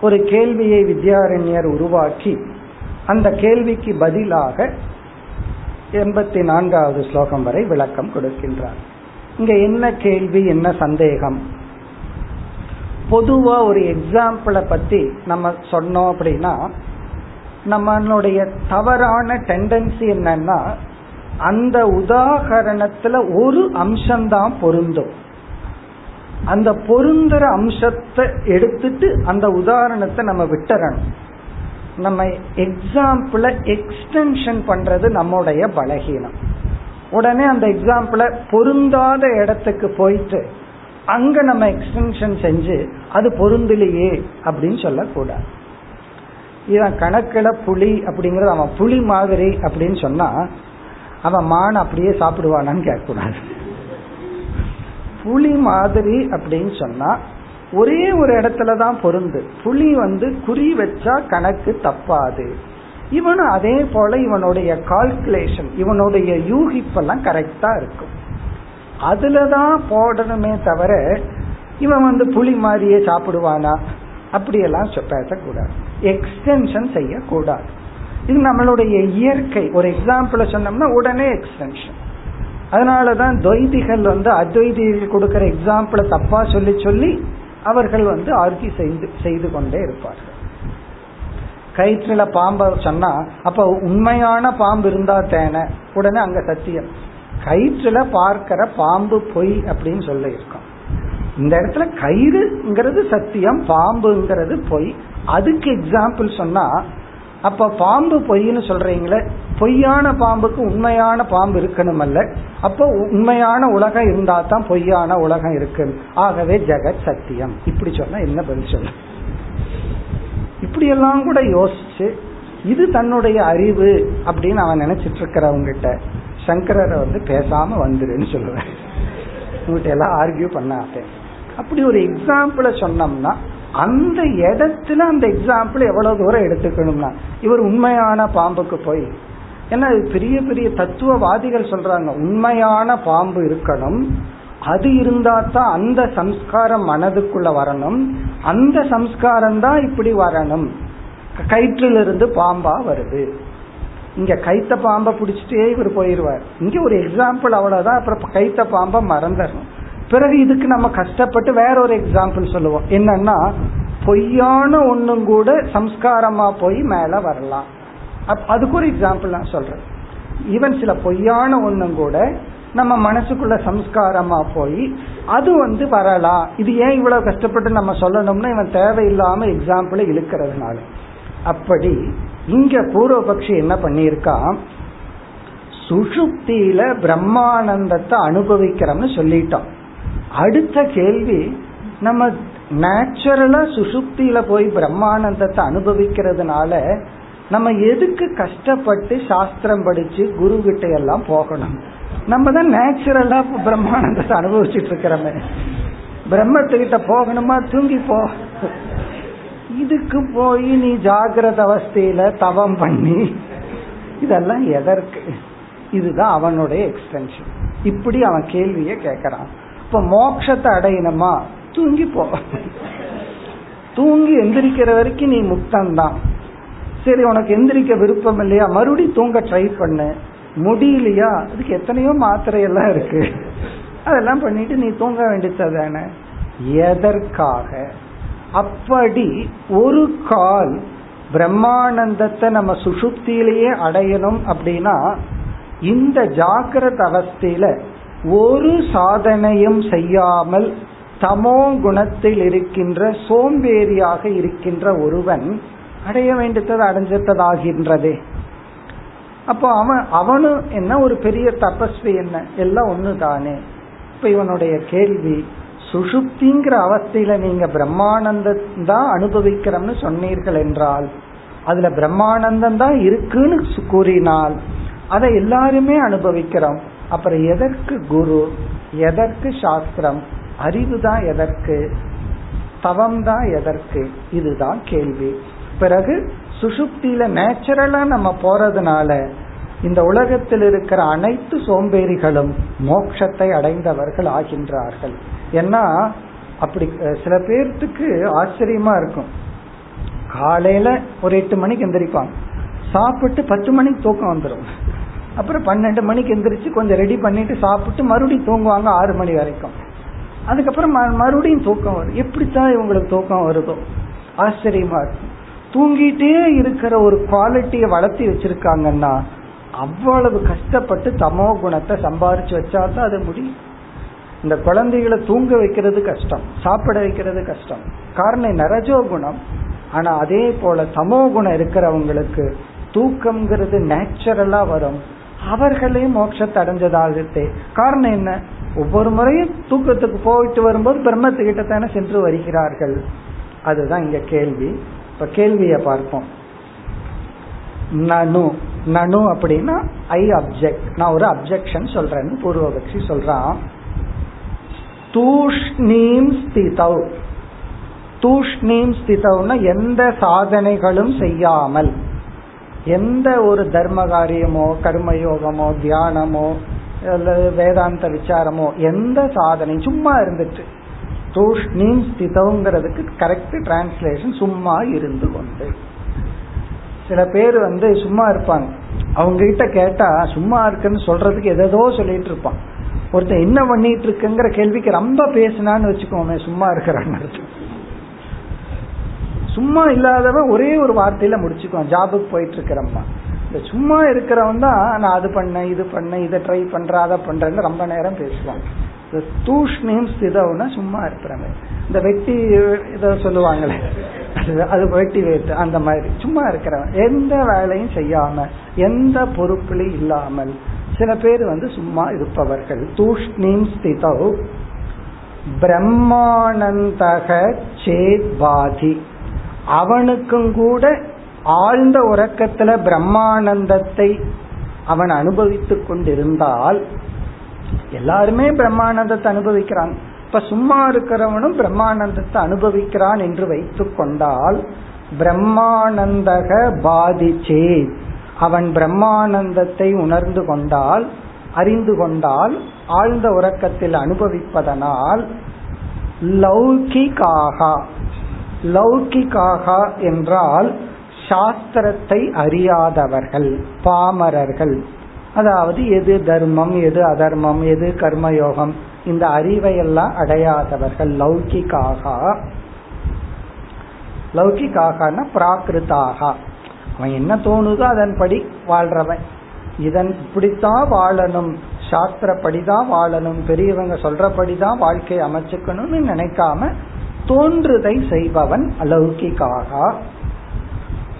ஒரு கேள்வியை வித்யாரண்யர் உருவாக்கி அந்த கேள்விக்கு பதிலாக எண்பத்தி நான்காவது ஸ்லோகம் வரை விளக்கம் கொடுக்கின்றார். இங்க என்ன கேள்வி என்ன சந்தேகம்? பொதுவா ஒரு எக்ஸாம்பிளை பத்தி நம்ம சொன்னோம் அப்படின்னா நம்மளுடைய தவறான டெண்டன்சி என்னன்னா அந்த உதாகரணத்துல ஒரு அம்சம்தான் பொருந்தும். அந்த பொருந்துற அம்சத்தை எடுத்துட்டு அந்த உதாரணத்தை நம்ம விட்டுறணும். நம்ம எக்ஸாம்பிள எக்ஸ்டென்ஷன் பண்றது நம்முடைய பலகீனம். உடனே அந்த எக்ஸாம்பிள பொருந்தாத இடத்துக்கு போயிட்டு அங்க நம்ம எக்ஸ்டென்ஷன் செஞ்சு அது பொருந்தலையே அப்படின்னு சொல்லக்கூடாது. இவன் கணக்கில் புலி அப்படிங்கறது அவன் புலி மாதிரி அப்படின்னு சொன்னா அவன் மான் அப்படியே சாப்பிடுவானான்னு கேட்கக்கூடாது. புலி மாதிரி அப்படின்னு சொன்னா ஒரே ஒரு இடத்துல தான் பொருந்து. புலி வந்து குறி வச்சா கணக்கு தப்பாது. இவனும் அதே போல இவனுடைய கால்குலேஷன் இவனுடைய யூகிப்பெல்லாம் கரெக்டா இருக்கும். அதுலதான் போடணுமே தவிர இவன் வந்து புலி மாதிரியே சாப்பிடுவானா? அப்படியெல்லாம் பேசக்கூடாது. எக்ஸ்டென்ஷன் செய்யக்கூடாது. இது நம்மளுடைய இயற்கை. ஒரு எக்ஸாம்பிள சொன்னோம்னா உடனே எக்ஸ்டென்ஷன் அதனாலதான் துவைதிகள் வந்து அத்வைதிகள் கொடுக்கிற எக்ஸாம்பிள தப்பா சொல்லி சொல்லி அவர்கள் வந்து ஆர்கி செய்து செய்து கொண்டே இருப்பார்கள். கயிற்றுல பாம்பை சொன்னா அப்ப உண்மையான பாம்பு இருந்தா தேன உடனே அங்க சத்தியம். கயிற்றுல பார்க்கிற பாம்பு பொய் அப்படின்னு சொல்ல இருக்கோம். இந்த இடத்துல கயிறுங்கிறது சத்தியம் பாம்புங்கிறது பொய். அதுக்கு எக்ஸாம்பிள் சொன்னா அப்ப பாம்பு பொய்ன்னு சொல்றீங்களே பொய்யான பாம்புக்கு உண்மையான பாம்பு இருக்கணும் அல்ல அப்போ உண்மையான உலகம் இருந்தா தான் பொய்யான உலகம் இருக்கு ஆகவே ஜெகத் சத்தியம். இப்படி சொன்னா என்ன பதில் சொல்ல? இப்படி எல்லாம் கூட யோசிச்சு இது தன்னுடைய அறிவு அப்படின்னு அவன் நினைச்சிட்டு இருக்கிறவங்கிட்ட சங்கரரை வந்து பேசாம வந்துருன்னு சொல்லுவேன். உங்ககிட்ட எல்லாம் ஆர்கியூ பண்ணாதே. அப்படி ஒரு எக்ஸாம்பிளை சொன்னோம்னா அந்த இடத்துல அந்த எக்ஸாம்பிள் எவ்வளவு தூரம் எடுத்துக்கணும்னா இவர் உண்மையான பாம்புக்கு போய் ஏன்னா பெரிய பெரிய தத்துவவாதிகள் சொல்றாங்க உண்மையான பாம்பு இருக்கணும் அது இருந்தா தான் அந்த சம்ஸ்காரம் மனதுக்குள்ள வரணும் அந்த சம்ஸ்காரம் தான் இப்படி வரணும். கயிற்றிலிருந்து பாம்பா வருது. இங்க கைத்த பாம்பை பிடிச்சிட்டே இவர் போயிருவார். இங்க ஒரு எக்ஸாம்பிள் அவ்வளவுதான் அப்புறம் கைத்த பாம்பை மறந்துடணும். பிறகு இதுக்கு நம்ம கஷ்டப்பட்டு வேற ஒரு எக்ஸாம்பிள் சொல்லுவோம். என்னன்னா பொய்யான ஒன்னும் கூட சம்ஸ்காரமா போய் மேல வரலாம். அதுக்கு ஒரு எக்ஸாம்பிள் நான் சொல்றேன். ஈவன் சில பொய்யான ஒண்ணும் கூட நம்ம மனசுக்குள்ள சம்ஸ்காரமா போய் அது வந்து வரலாம். இது ஏன் இவ்வளவு கஷ்டப்பட்டு நம்ம சொல்லணும்னா இவன் தேவையில்லாம எக்ஸாம்பிள் இழுக்கிறதுனால. அப்படி இங்க பூர்வபக்ஷி என்ன பண்ணியிருக்கான் சுஷுப்தியில பிரம்மானந்தத்தை அனுபவிக்கிறோம்னு சொல்லிட்டோம். அடுத்த கேள்வி நம்ம நேச்சுரலா சுசுப்தியில போய் பிரம்மானந்தத்தை அனுபவிக்கிறதுனால நம்ம எதுக்கு கஷ்டப்பட்டு சாஸ்திரம் படிச்சு குரு கிட்ட எல்லாம் போகணும்? நம்ம தான் நேச்சுரலா பிரம்மானந்தத்தை அனுபவிச்சுட்டு இருக்கிறோமே. பிரம்மத்துக்கிட்ட போகணுமா? தூங்கி போ. இதுக்கு போய் நீ ஜாகிரத அவஸ்தையில தவம் பண்ணி இதெல்லாம் எதற்கு? இதுதான் அவனுடைய எக்ஸ்டென்ஷன் இப்படி அவன் கேள்விய கேட்கறான். இப்ப மோட்சத்தை அடையணுமா? தூங்கி போ. தூங்கி எந்திரிக்கிற வரைக்கும் நீ முக்தந்தான் சரி உனக்கு எந்திரிக்க விருப்பம் இல்லையா? மறுபடி தூங்க ட்ரை பண்ணு. முடியலையா? அதுக்கு எத்தனையோ மாத்திரையெல்லாம் இருக்கு. அதெல்லாம் பண்ணிட்டு நீ தூங்க வேண்டியதானே எதற்காக? அப்படி ஒரு கால் பிரம்மானந்தத்தை நம்ம சுசுப்தியிலேயே அடையணும் அப்படின்னா இந்த ஜாக்கிரத அவஸ்தையில ஒரு சாதனையும் செய்யாமல் தமோ குணத்தில் இருக்கின்ற சோம்பேறியாக இருக்கின்ற ஒருவன் அடைய வேண்டியது அடைஞ்சிட்டதாகின்றதே அப்போ அவன் அவனு என்ன ஒரு பெரிய தபஸ்வி என்ன? எல்லாம் ஒன்று தானே இப்ப இவனுடைய கேள்வி சுஷுப்திங்கிற அவஸ்தையில நீங்க பிரம்மானந்தம் தான் அனுபவிக்கிறோம்னு சொன்னீர்கள் என்றால் அதுல பிரம்மானந்தம் தான் இருக்குன்னு கூறினால் அதை எல்லாருமே அனுபவிக்கிறோம். அப்புறம் எதற்கு குரு எதற்கு சாஸ்திரம் அறிவு தான் எதற்கு தவம் தான் எதற்கு இதுதான் கேள்வி. பிறகு சுசுப்தியில நேச்சுரலா நம்ம போறதுனால இந்த உலகத்தில் இருக்கிற அனைத்து சோம்பேறிகளும் மோட்சத்தை அடைந்தவர்கள் ஆகின்றார்கள். ஏன்னா அப்படி சில பேர்த்துக்கு ஆச்சரியமா இருக்கும். காலையில ஒரு எட்டு மணிக்கு எந்திரிப்பாங்க. சாப்பிட்டு பத்து மணிக்கு தூக்கம் வந்துடும் அப்புறம் பன்னெண்டு மணிக்கு எந்திரிச்சு கொஞ்சம் ரெடி பண்ணிட்டு சாப்பிட்டு மறுபடியும் தூங்குவாங்க ஆறு மணி வரைக்கும். அதுக்கப்புறம் மறுபடியும் தூக்கம் வரும். எப்படித்தான் இவங்களுக்கு தூக்கம் வருதோ? ஆச்சரியமா இருக்கும். தூங்கிட்டே இருக்கிற ஒரு குவாலிட்டியை வளர்த்தி வச்சிருக்காங்கன்னா அவ்வளவு கஷ்டப்பட்டு தமோ குணத்தை சம்பாரிச்சு வச்சாதான் அது முடியும். இந்த குழந்தைகளை தூங்க வைக்கிறது கஷ்டம் சாப்பிட வைக்கிறது கஷ்டம். காரணம் நரஜோ குணம். ஆனா அதே போல தமோ குணம் இருக்கிறவங்களுக்கு தூக்கம்ங்கிறது நேச்சுரலா வரும். அவர்களே மோட்சத்தை அடைஞ்சதாகத்தே காரணம் என்ன? ஒவ்வொரு முறையும் தூக்கத்துக்கு போயிட்டு வரும்போது பிரம்மத்துக்கிட்ட தானே சென்று வருகிறார்கள். அதுதான் இங்க கேள்வி. இப்ப கேள்விய பார்ப்போம். நனு. நனு அப்படின்னா ஐ அப்செக்ட் நான் ஒரு அப்செக்ஷன் சொல்றேன்னு பூர்வபக்ஷி சொல்றான். தூஷ்ணீம் ஸ்திதௌ. தூஷ்ணீம் ஸ்திதௌன்னா எந்த சாதனைகளும் செய்யாமல். எந்த ஒரு தர்ம காரியமோ கர்மயோகமோ தியானமோ அல்லது வேதாந்த விசாரமோ எந்த சாதனை சும்மா இருந்துட்டு. தூஷ்ணீம் ஸ்திதங்கிறதுக்கு கரெக்ட் டிரான்ஸ்லேஷன் சும்மா இருந்து கொண்டு. சில பேர் வந்து சும்மா இருப்பாங்க. அவங்க கிட்ட கேட்டா சும்மா இருக்குன்னு சொல்றதுக்கு எதோ சொல்லிட்டு இருப்பான். ஒருத்தன் என்ன பண்ணிட்டு இருக்குங்கிற கேள்விக்கு ரொம்ப பேசினான்னு வச்சுக்கோமே சும்மா இருக்கிறான்னு சும்மா இல்லாதவன் ஒரே ஒரு வார்த்தையில முடிச்சுக்குவான். ஜாபுக்கு போயிட்டு இருக்கிறம்மா இந்த சும்மா இருக்கிறவன் தான் நான் அது பண்ணேன் இது பண்ணேன் இதை ட்ரை பண்றேன் அதை பண்றேன்னு ரொம்ப நேரம் பேசுவான். இந்த தூஷ்ணியும் ஸ்திதவுனா சும்மா இருக்கிறவன். இந்த வெட்டி இதை சொல்லுவாங்களே அது வெட்டி வைத்து அந்த மாதிரி. சும்மா இருக்கிறவன். எந்த வேலையும் செய்யாம எந்த பொறுப்புலையும் இல்லாமல் சில பேர் வந்து சும்மா இருப்பவர்கள். தூஷ்ணீம் ஸ்திதௌ பிரம்மானந்தக சேத் பாதி. அவனுக்கும் கூட ஆழ்ந்த உறக்கத்துல பிரம்மானந்தத்தை அவன் அனுபவித்துக் கொண்டிருந்தால் எல்லாருமே பிரம்மானந்தத்தை அனுபவிக்கிறாங்க இப்ப சும்மா இருக்கிறவனும் பிரம்மானந்தத்தை அனுபவிக்கிறான் என்று வைத்து கொண்டால் பிரம்மானந்தக பாதிச்சே. அவன் பிரம்மானந்தத்தை உணர்ந்து கொண்டால் அறிந்து கொண்டால் ஆழ்ந்த உறக்கத்தில் அனுபவிப்பதனால் லௌகிகாகா. லௌகிகாகா என்றால் சாஸ்திரத்தை அறியாதவர்கள் பாமரர்கள். அதாவது எது தர்மம் எது அதர்மம் எது கர்மயோகம் இந்த அறிவையெல்லாம் அடையாதவர்கள் லௌகிகாகா. லௌகிகாகனா பிராகிருத்தாக அவன் என்ன தோணுதோ அதன்படி வாழ்றவன். இதன் இப்படித்தான் வாழணும் சாஸ்திரப்படிதான் வாழணும் பெரியவங்க சொல்றபடிதான் வாழ்க்கையை அமைச்சுக்கணும்னு நினைக்காம தோன்றுதை செய்பவன் அலௌகிக்காக.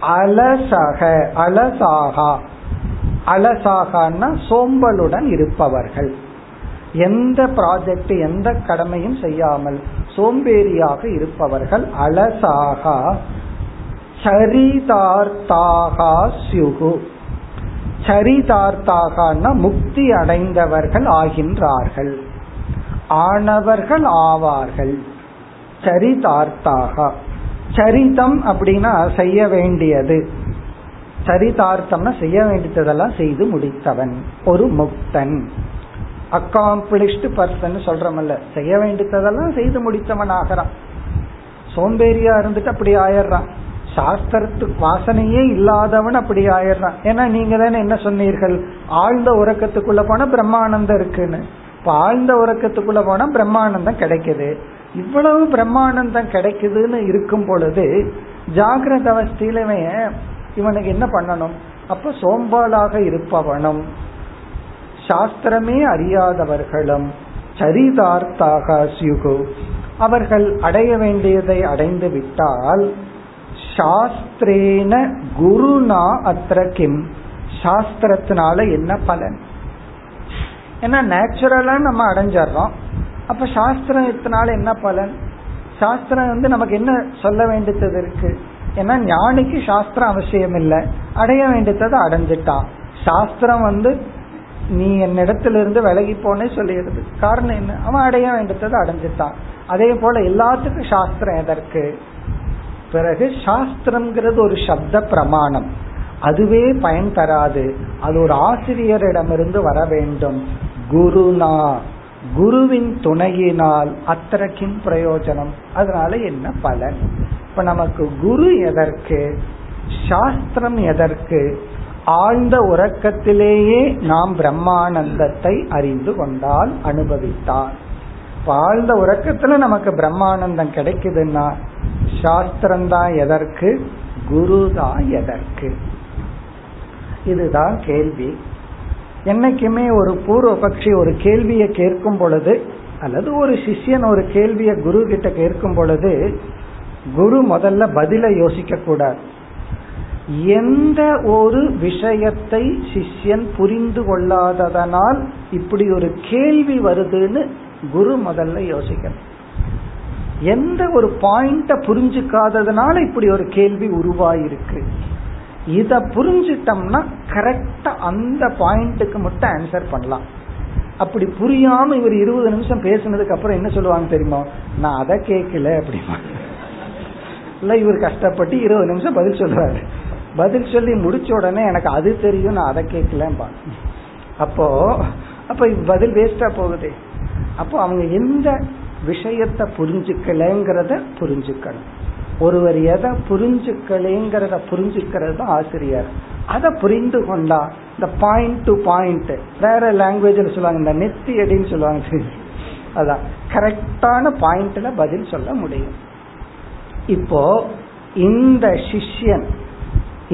அலசக அலசாகா. அலசாகனா சோம்பலுடன் இருப்பவர்கள். எந்த ப்ராஜெக்ட் எந்த கடமையும் செய்யாமல் சோம்பேறியாக இருப்பவர்கள் அலசாகா. சரிதார்த்தாகா சியுகு சரிதார்த்தாகனா முக்தி அடைந்தவர்கள் ஆகின்றார்கள். ஆனவர்கள் ஆவார்கள். சரிதார்த்தாக. சரிதம் அப்படின்னா செய்ய வேண்டியது. சரிதார்த்தம்னா செய்ய வேண்டியதெல்லாம் செய்து முடித்தவன். ஒரு முக்தன். அக்காம்பிளிஷ்டு பர்சன் சொல்றமல்ல. செய்ய வேண்டியதெல்லாம் செய்து முடித்தவன் ஆகிறான் சோம்பேறியா இருந்துட்டு அப்படி ஆயிடுறான். சாஸ்திரத்து வாசனையே இல்லாதவன் அப்படி ஆயிடுறான். ஏன்னா நீங்க தானே என்ன சொன்னீர்கள்? ஆழ்ந்த உறக்கத்துக்குள்ள போனா பிரம்மானந்தம் இருக்குன்னு. இப்ப ஆழ்ந்த உறக்கத்துக்குள்ள போனா பிரம்மானந்தம் கிடைக்குது. இவ்வளவு பிரம்மானந்தம் கிடைக்குதுன்னு இருக்கும் பொழுது ஜாகிரத அவஸ்தையில இவனுக்கு என்ன பண்ணணும்? அப்ப சோம்பாலாக இருப்பவனும் சாஸ்திரமே அறியாதவர்களும் சரிதார்த்தாக சியுகு. அவர்கள் அடைய வேண்டியதை அடைந்து விட்டால் சாஸ்திரேன குருனா அத்திர கிம். சாஸ்திரத்தினால என்ன பலன்? ஏன்னா நேச்சுரலா நம்ம அடைஞ்சிடறோம். அப்ப சாஸ்திரத்தினால என்ன பலன்? சாஸ்திரம் வந்து நமக்கு என்ன சொல்ல வேண்டியது இருக்கு? ஏன்னா ஞானிக்கு சாஸ்திரம் அவசியம் இல்லை அடைய வேண்டியதை அடைஞ்சிட்டான் சாஸ்திரம் வந்து நீ என்னிடத்திலிருந்து விலகி போனே சொல்லிடுது. காரணம் என்ன? அவன் அடைய வேண்டியதை அடைஞ்சிட்டான் அதே போல எல்லாத்துக்கும் சாஸ்திரம் எதற்கு? பிறகு சாஸ்திரம்ங்கிறது ஒரு சப்த பிரமாணம். அதுவே பயன் தராது. அது ஒரு ஆசிரியரிடமிருந்து வர வேண்டும். குருநா குருவின் துணையினால் அத்தரக்கின் பிரயோஜனம். அதனால என்ன பலன்? இப்ப நமக்கு குரு எதற்கு? சாஸ்திரம் எதற்கு? ஆழ்ந்த உறக்கத்திலேயே நாம் பிரம்மானந்தத்தை அறிந்து கொண்டால் அனுபவித்தால் ஆழ்ந்த உறக்கத்துல நமக்கு பிரம்மானந்தம் கிடைக்குதுன்னா சாஸ்திரம் தான் எதற்கு? குரு தான் எதற்கு? இதுதான் கேள்வி. என்னைக்குமே ஒரு பூர்வபக்ஷி ஒரு கேள்வியை கேட்கும் பொழுது அல்லது ஒரு சிஷ்யன் ஒரு கேள்வியை குரு கிட்ட கேட்கும் பொழுது குரு முதல்ல பதில யோசிக்க கூடாது எந்த ஒரு விஷயத்தை சிஷ்யன் புரிந்து கொள்ளாததனால் இப்படி ஒரு கேள்வி வருதுன்னு குரு முதல்ல யோசிக்கணும். எந்த ஒரு பாயிண்ட புரிஞ்சுக்காததுனால இப்படி ஒரு கேள்வி உருவாயிருக்கு? இத புரிஞ்சிட்டோம்னா கரெக்டா அந்த பாயிண்ட்டுக்கு மட்டும் ஆன்சர் பண்ணலாம். அப்படி புரியாம இவர் இருபது நிமிஷம் பேசுனதுக்கு அப்புறம் என்ன சொல்லுவாங்க தெரியுமா? நான் அதை கேட்கல அப்படிமா. இல்ல இவர் கஷ்டப்பட்டு இருபது நிமிஷம் பதில் சொல்றாரு. பதில் சொல்லி முடிச்ச உடனே எனக்கு அது தெரியும் நான் அதை கேட்கலம்பா அப்போ அப்ப பதில் வேஸ்டா போகுது. அப்போ அவங்க எந்த விஷயத்த புரிஞ்சுக்கலங்கிறத புரிஞ்சுக்கணும். ஒருவர் எதை புரிஞ்சுக்கலேங்கிறத புரிஞ்சுக்கிறது தான் ஆசிரியர். அதை புரிந்து கொண்டா இந்த பாயிண்ட் டு பாயிண்ட் வேற லாங்குவேஜ்ல சொல்லுவாங்க இந்த நெத்தி அடின்னு சொல்லுவாங்க. அதான் கரெக்டான பாயிண்ட்ல பதில் சொல்ல முடியும். இப்போ இந்த சிஷ்யன்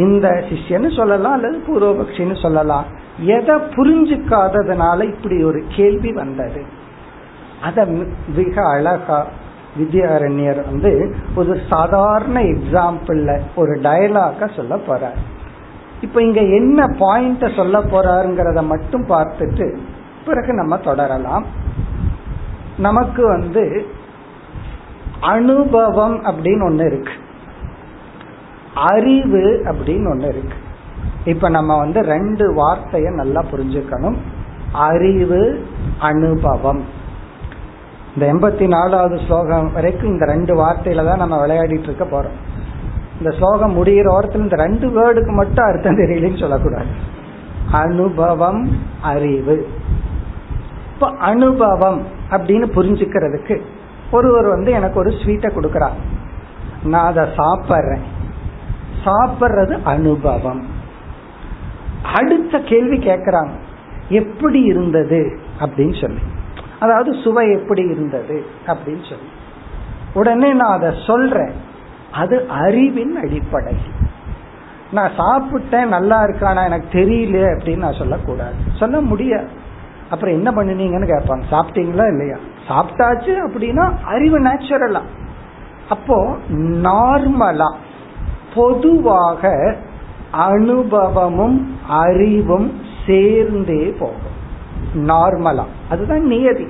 இந்த சிஷ்யன்னு சொல்லலாம் அல்லது பூர்வபக்ஷின்னு சொல்லலாம். எதை புரிஞ்சுக்காததுனால இப்படி ஒரு கேள்வி வந்தது. அத மிக அழகா வித்யாரண்யர் வந்து ஒரு சாதாரண எக்ஸாம்பிள்ல ஒரு டயலாக சொல்ல போறார். இப்ப இங்க என்ன பாயிண்ட சொல்ல போறாருங்கிறத மட்டும் பார்த்துட்டு பிறகு நம்ம தொடரலாம். நமக்கு வந்து அனுபவம் அப்படின்னு ஒண்ணு இருக்கு. அறிவு அப்படின்னு ஒண்ணு இருக்கு. இப்ப நம்ம வந்து ரெண்டு வார்த்தைய நல்லா புரிஞ்சுக்கணும். அறிவு அனுபவம். இந்த எண்பத்தி நாலாவது ஸ்லோகம் வரைக்கும் இந்த ரெண்டு வார்த்தையில தான் நம்ம விளையாடிட்டு இருக்க போறோம். இந்த ஸ்லோகம் முடிகிற ஓரத்தில் இந்த ரெண்டு வேர்டுக்கு மட்டும் அர்த்தம் தெரியலன்னு சொல்லக்கூடாது. அனுபவம் அறிவு. இப்ப அனுபவம் அப்படின்னு புரிஞ்சுக்கிறதுக்கு ஒருவர் வந்து எனக்கு ஒரு ஸ்வீட்டை கொடுக்கறார் நான் அதை சாப்பிட்றேன். சாப்பிட்றது அனுபவம். அடுத்த கேள்வி கேட்கிறாங்க எப்படி இருந்தது அப்படின்னு சொல்லி. அதாவது சுவை எப்படி இருந்தது அப்படின்னு சொல்லி. உடனே நான் அதை சொல்றேன். அது அறிவின் அடிப்படை. நான் சாப்பிட்டேன் நல்லா இருக்கானா எனக்கு தெரியல அப்படின்னு நான் சொல்லக்கூடாது. சொல்ல முடியாது அப்புறம் என்ன பண்ணினீங்கன்னு கேட்பாங்க. சாப்பிட்டீங்களா இல்லையா? சாப்பிட்டாச்சு அப்படின்னா அறிவு நேச்சுரலா அப்போ நார்மலா பொதுவாக அனுபவமும் அறிவும் சேர்ந்தே போகும். நார்மலா. அதுதான் நியதி.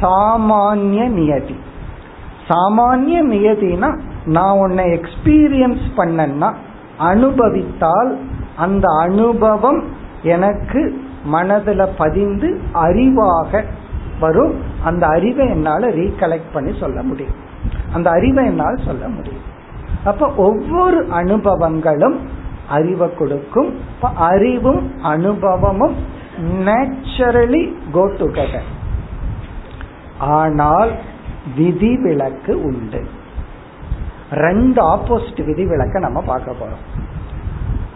சாமானிய நியதி. சாமானிய நியதினா நான் உன்னை எக்ஸ்பீரியன்ஸ் பண்ணன்னா அனுபவித்தால் அந்த அனுபவம் எனக்கு மனதில் பதிந்து அறிவாக வரும். அந்த அறிவை என்னால் ரீகலெக்ட் பண்ணி சொல்ல முடியும். அந்த அறிவை என்னால் சொல்ல முடியும். அப்ப ஒவ்வொரு அனுபவங்களும் அறிவை கொடுக்கும். அறிவும் அனுபவமும் நேச்சுரலி கோ டுகெதர் ஆனால் விதி விளக்கு உண்டு ரெண்டு ஆப்போசிட் விதி விதிவிலக்க நம்ம பார்க்க போறோம்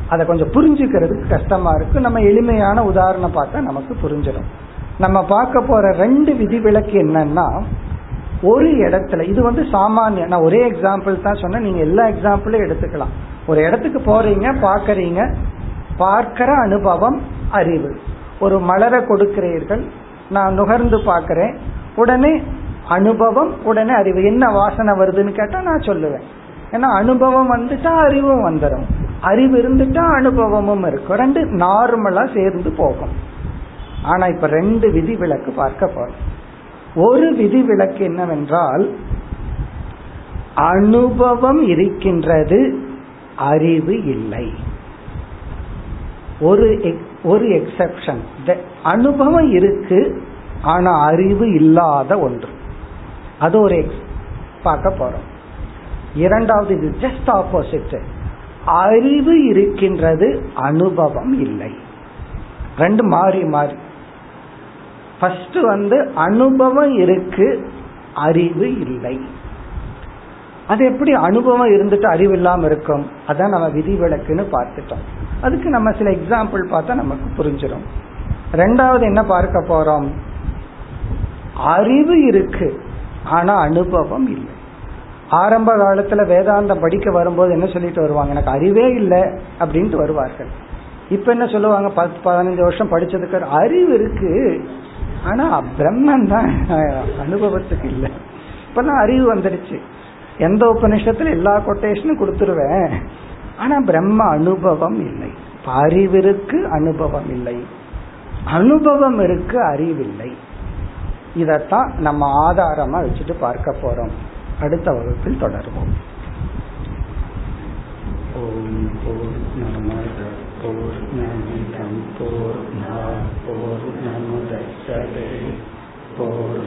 அதை கொஞ்சம் புரிஞ்சுக்கிறதுக்கு கஷ்டமா இருக்கு நம்ம எளிமையான உதாரணம் பார்த்தா நமக்கு புரிஞ்சிடும் நம்ம பார்க்க போற ரெண்டு விதி விளக்கு என்னன்னா ஒரு இடத்துல இது வந்து சாமானிய நான் ஒரே எக்ஸாம்பிள் தான் சொன்னேன் நீங்க எல்லா எக்ஸாம்பிளும் எடுத்துக்கலாம் ஒரு இடத்துக்கு போறீங்க பாக்குறீங்க பார்க்கிற அனுபவம் அறிவு ஒரு மலரை கொடுக்கிறீர்கள். நான் நுகர்ந்து பார்க்கிறேன். உடனே அனுபவம் உடனே அறிவு. என்ன வாசனை வருதுன்னு கேட்டா நான் சொல்லுவேன். ஏன்னா அனுபவம் வந்துட்டா அறிவும் வந்துடும் அறிவு இருந்துட்டா அனுபவமும் இருக்கும். ரெண்டு நார்மலா சேர்ந்து போகும். ஆனா இப்ப ரெண்டு விதி விலக்கு பார்க்க போறோம். ஒரு விதி விளக்கு என்னவென்றால் அனுபவம் இருக்கின்றது அறிவு இல்லை. ஒரு ஒரு எக்ஸப்ஷன் அனுபவம் இருக்கு ஆனா அறிவு இல்லாத ஒன்று. அது ஒரு பார்க்க போறோம். இரண்டாவது இது ஜஸ்ட் ஆப்போசிட் அறிவு இருக்கின்றது அனுபவம் இல்லை. ரெண்டு மாறி மாறி. ஃபர்ஸ்ட் வந்து அனுபவம் இருக்கு அறிவு இல்லை. அது எப்படி அனுபவம் இருந்துட்டு அறிவு இல்லாம இருக்கும்? அதான் நம்ம விதிவிலக்குன்னு பார்த்துட்டோம். அதுக்கு நம்ம சில எக்ஸாம்பிள் பார்த்தா நமக்கு புரிஞ்சிடும் ரெண்டாவது என்ன பார்க்க போறோம்? அறிவு இருக்கு ஆனா அனுபவம் இல்லை. ஆரம்ப காலத்துல வேதாந்தம் படிக்க வரும்போது என்ன சொல்லிட்டு வருவாங்க? எனக்கு அறிவே இல்லை அப்படின்ட்டு வருவார்கள். இப்ப என்ன சொல்லுவாங்க? பத்து பதினஞ்சு வருஷம் படிச்சதுக்கு அறிவு இருக்கு ஆனா பிரம்மன் தான். அனுபவத்துக்கு இல்லை. இப்பதான் அறிவு வந்துடுச்சு. எந்த உபநிஷத்துல எல்லா கொட்டேஷனும் கொடுத்துருவேன். ஆனா பிரம்ம அனுபவம் இல்லை. அறிவிற்கு அனுபவம் இல்லை. அனுபவம் இருக்கு அறிவில்லை. இதத்தான் நம்ம ஆதாரமா வச்சுட்டு பார்க்க போறோம். அடுத்த வகுப்பில் தொடருவோம். ஓம் போர் நமத போர் நமிதம் போர் போர் நமுதே போர்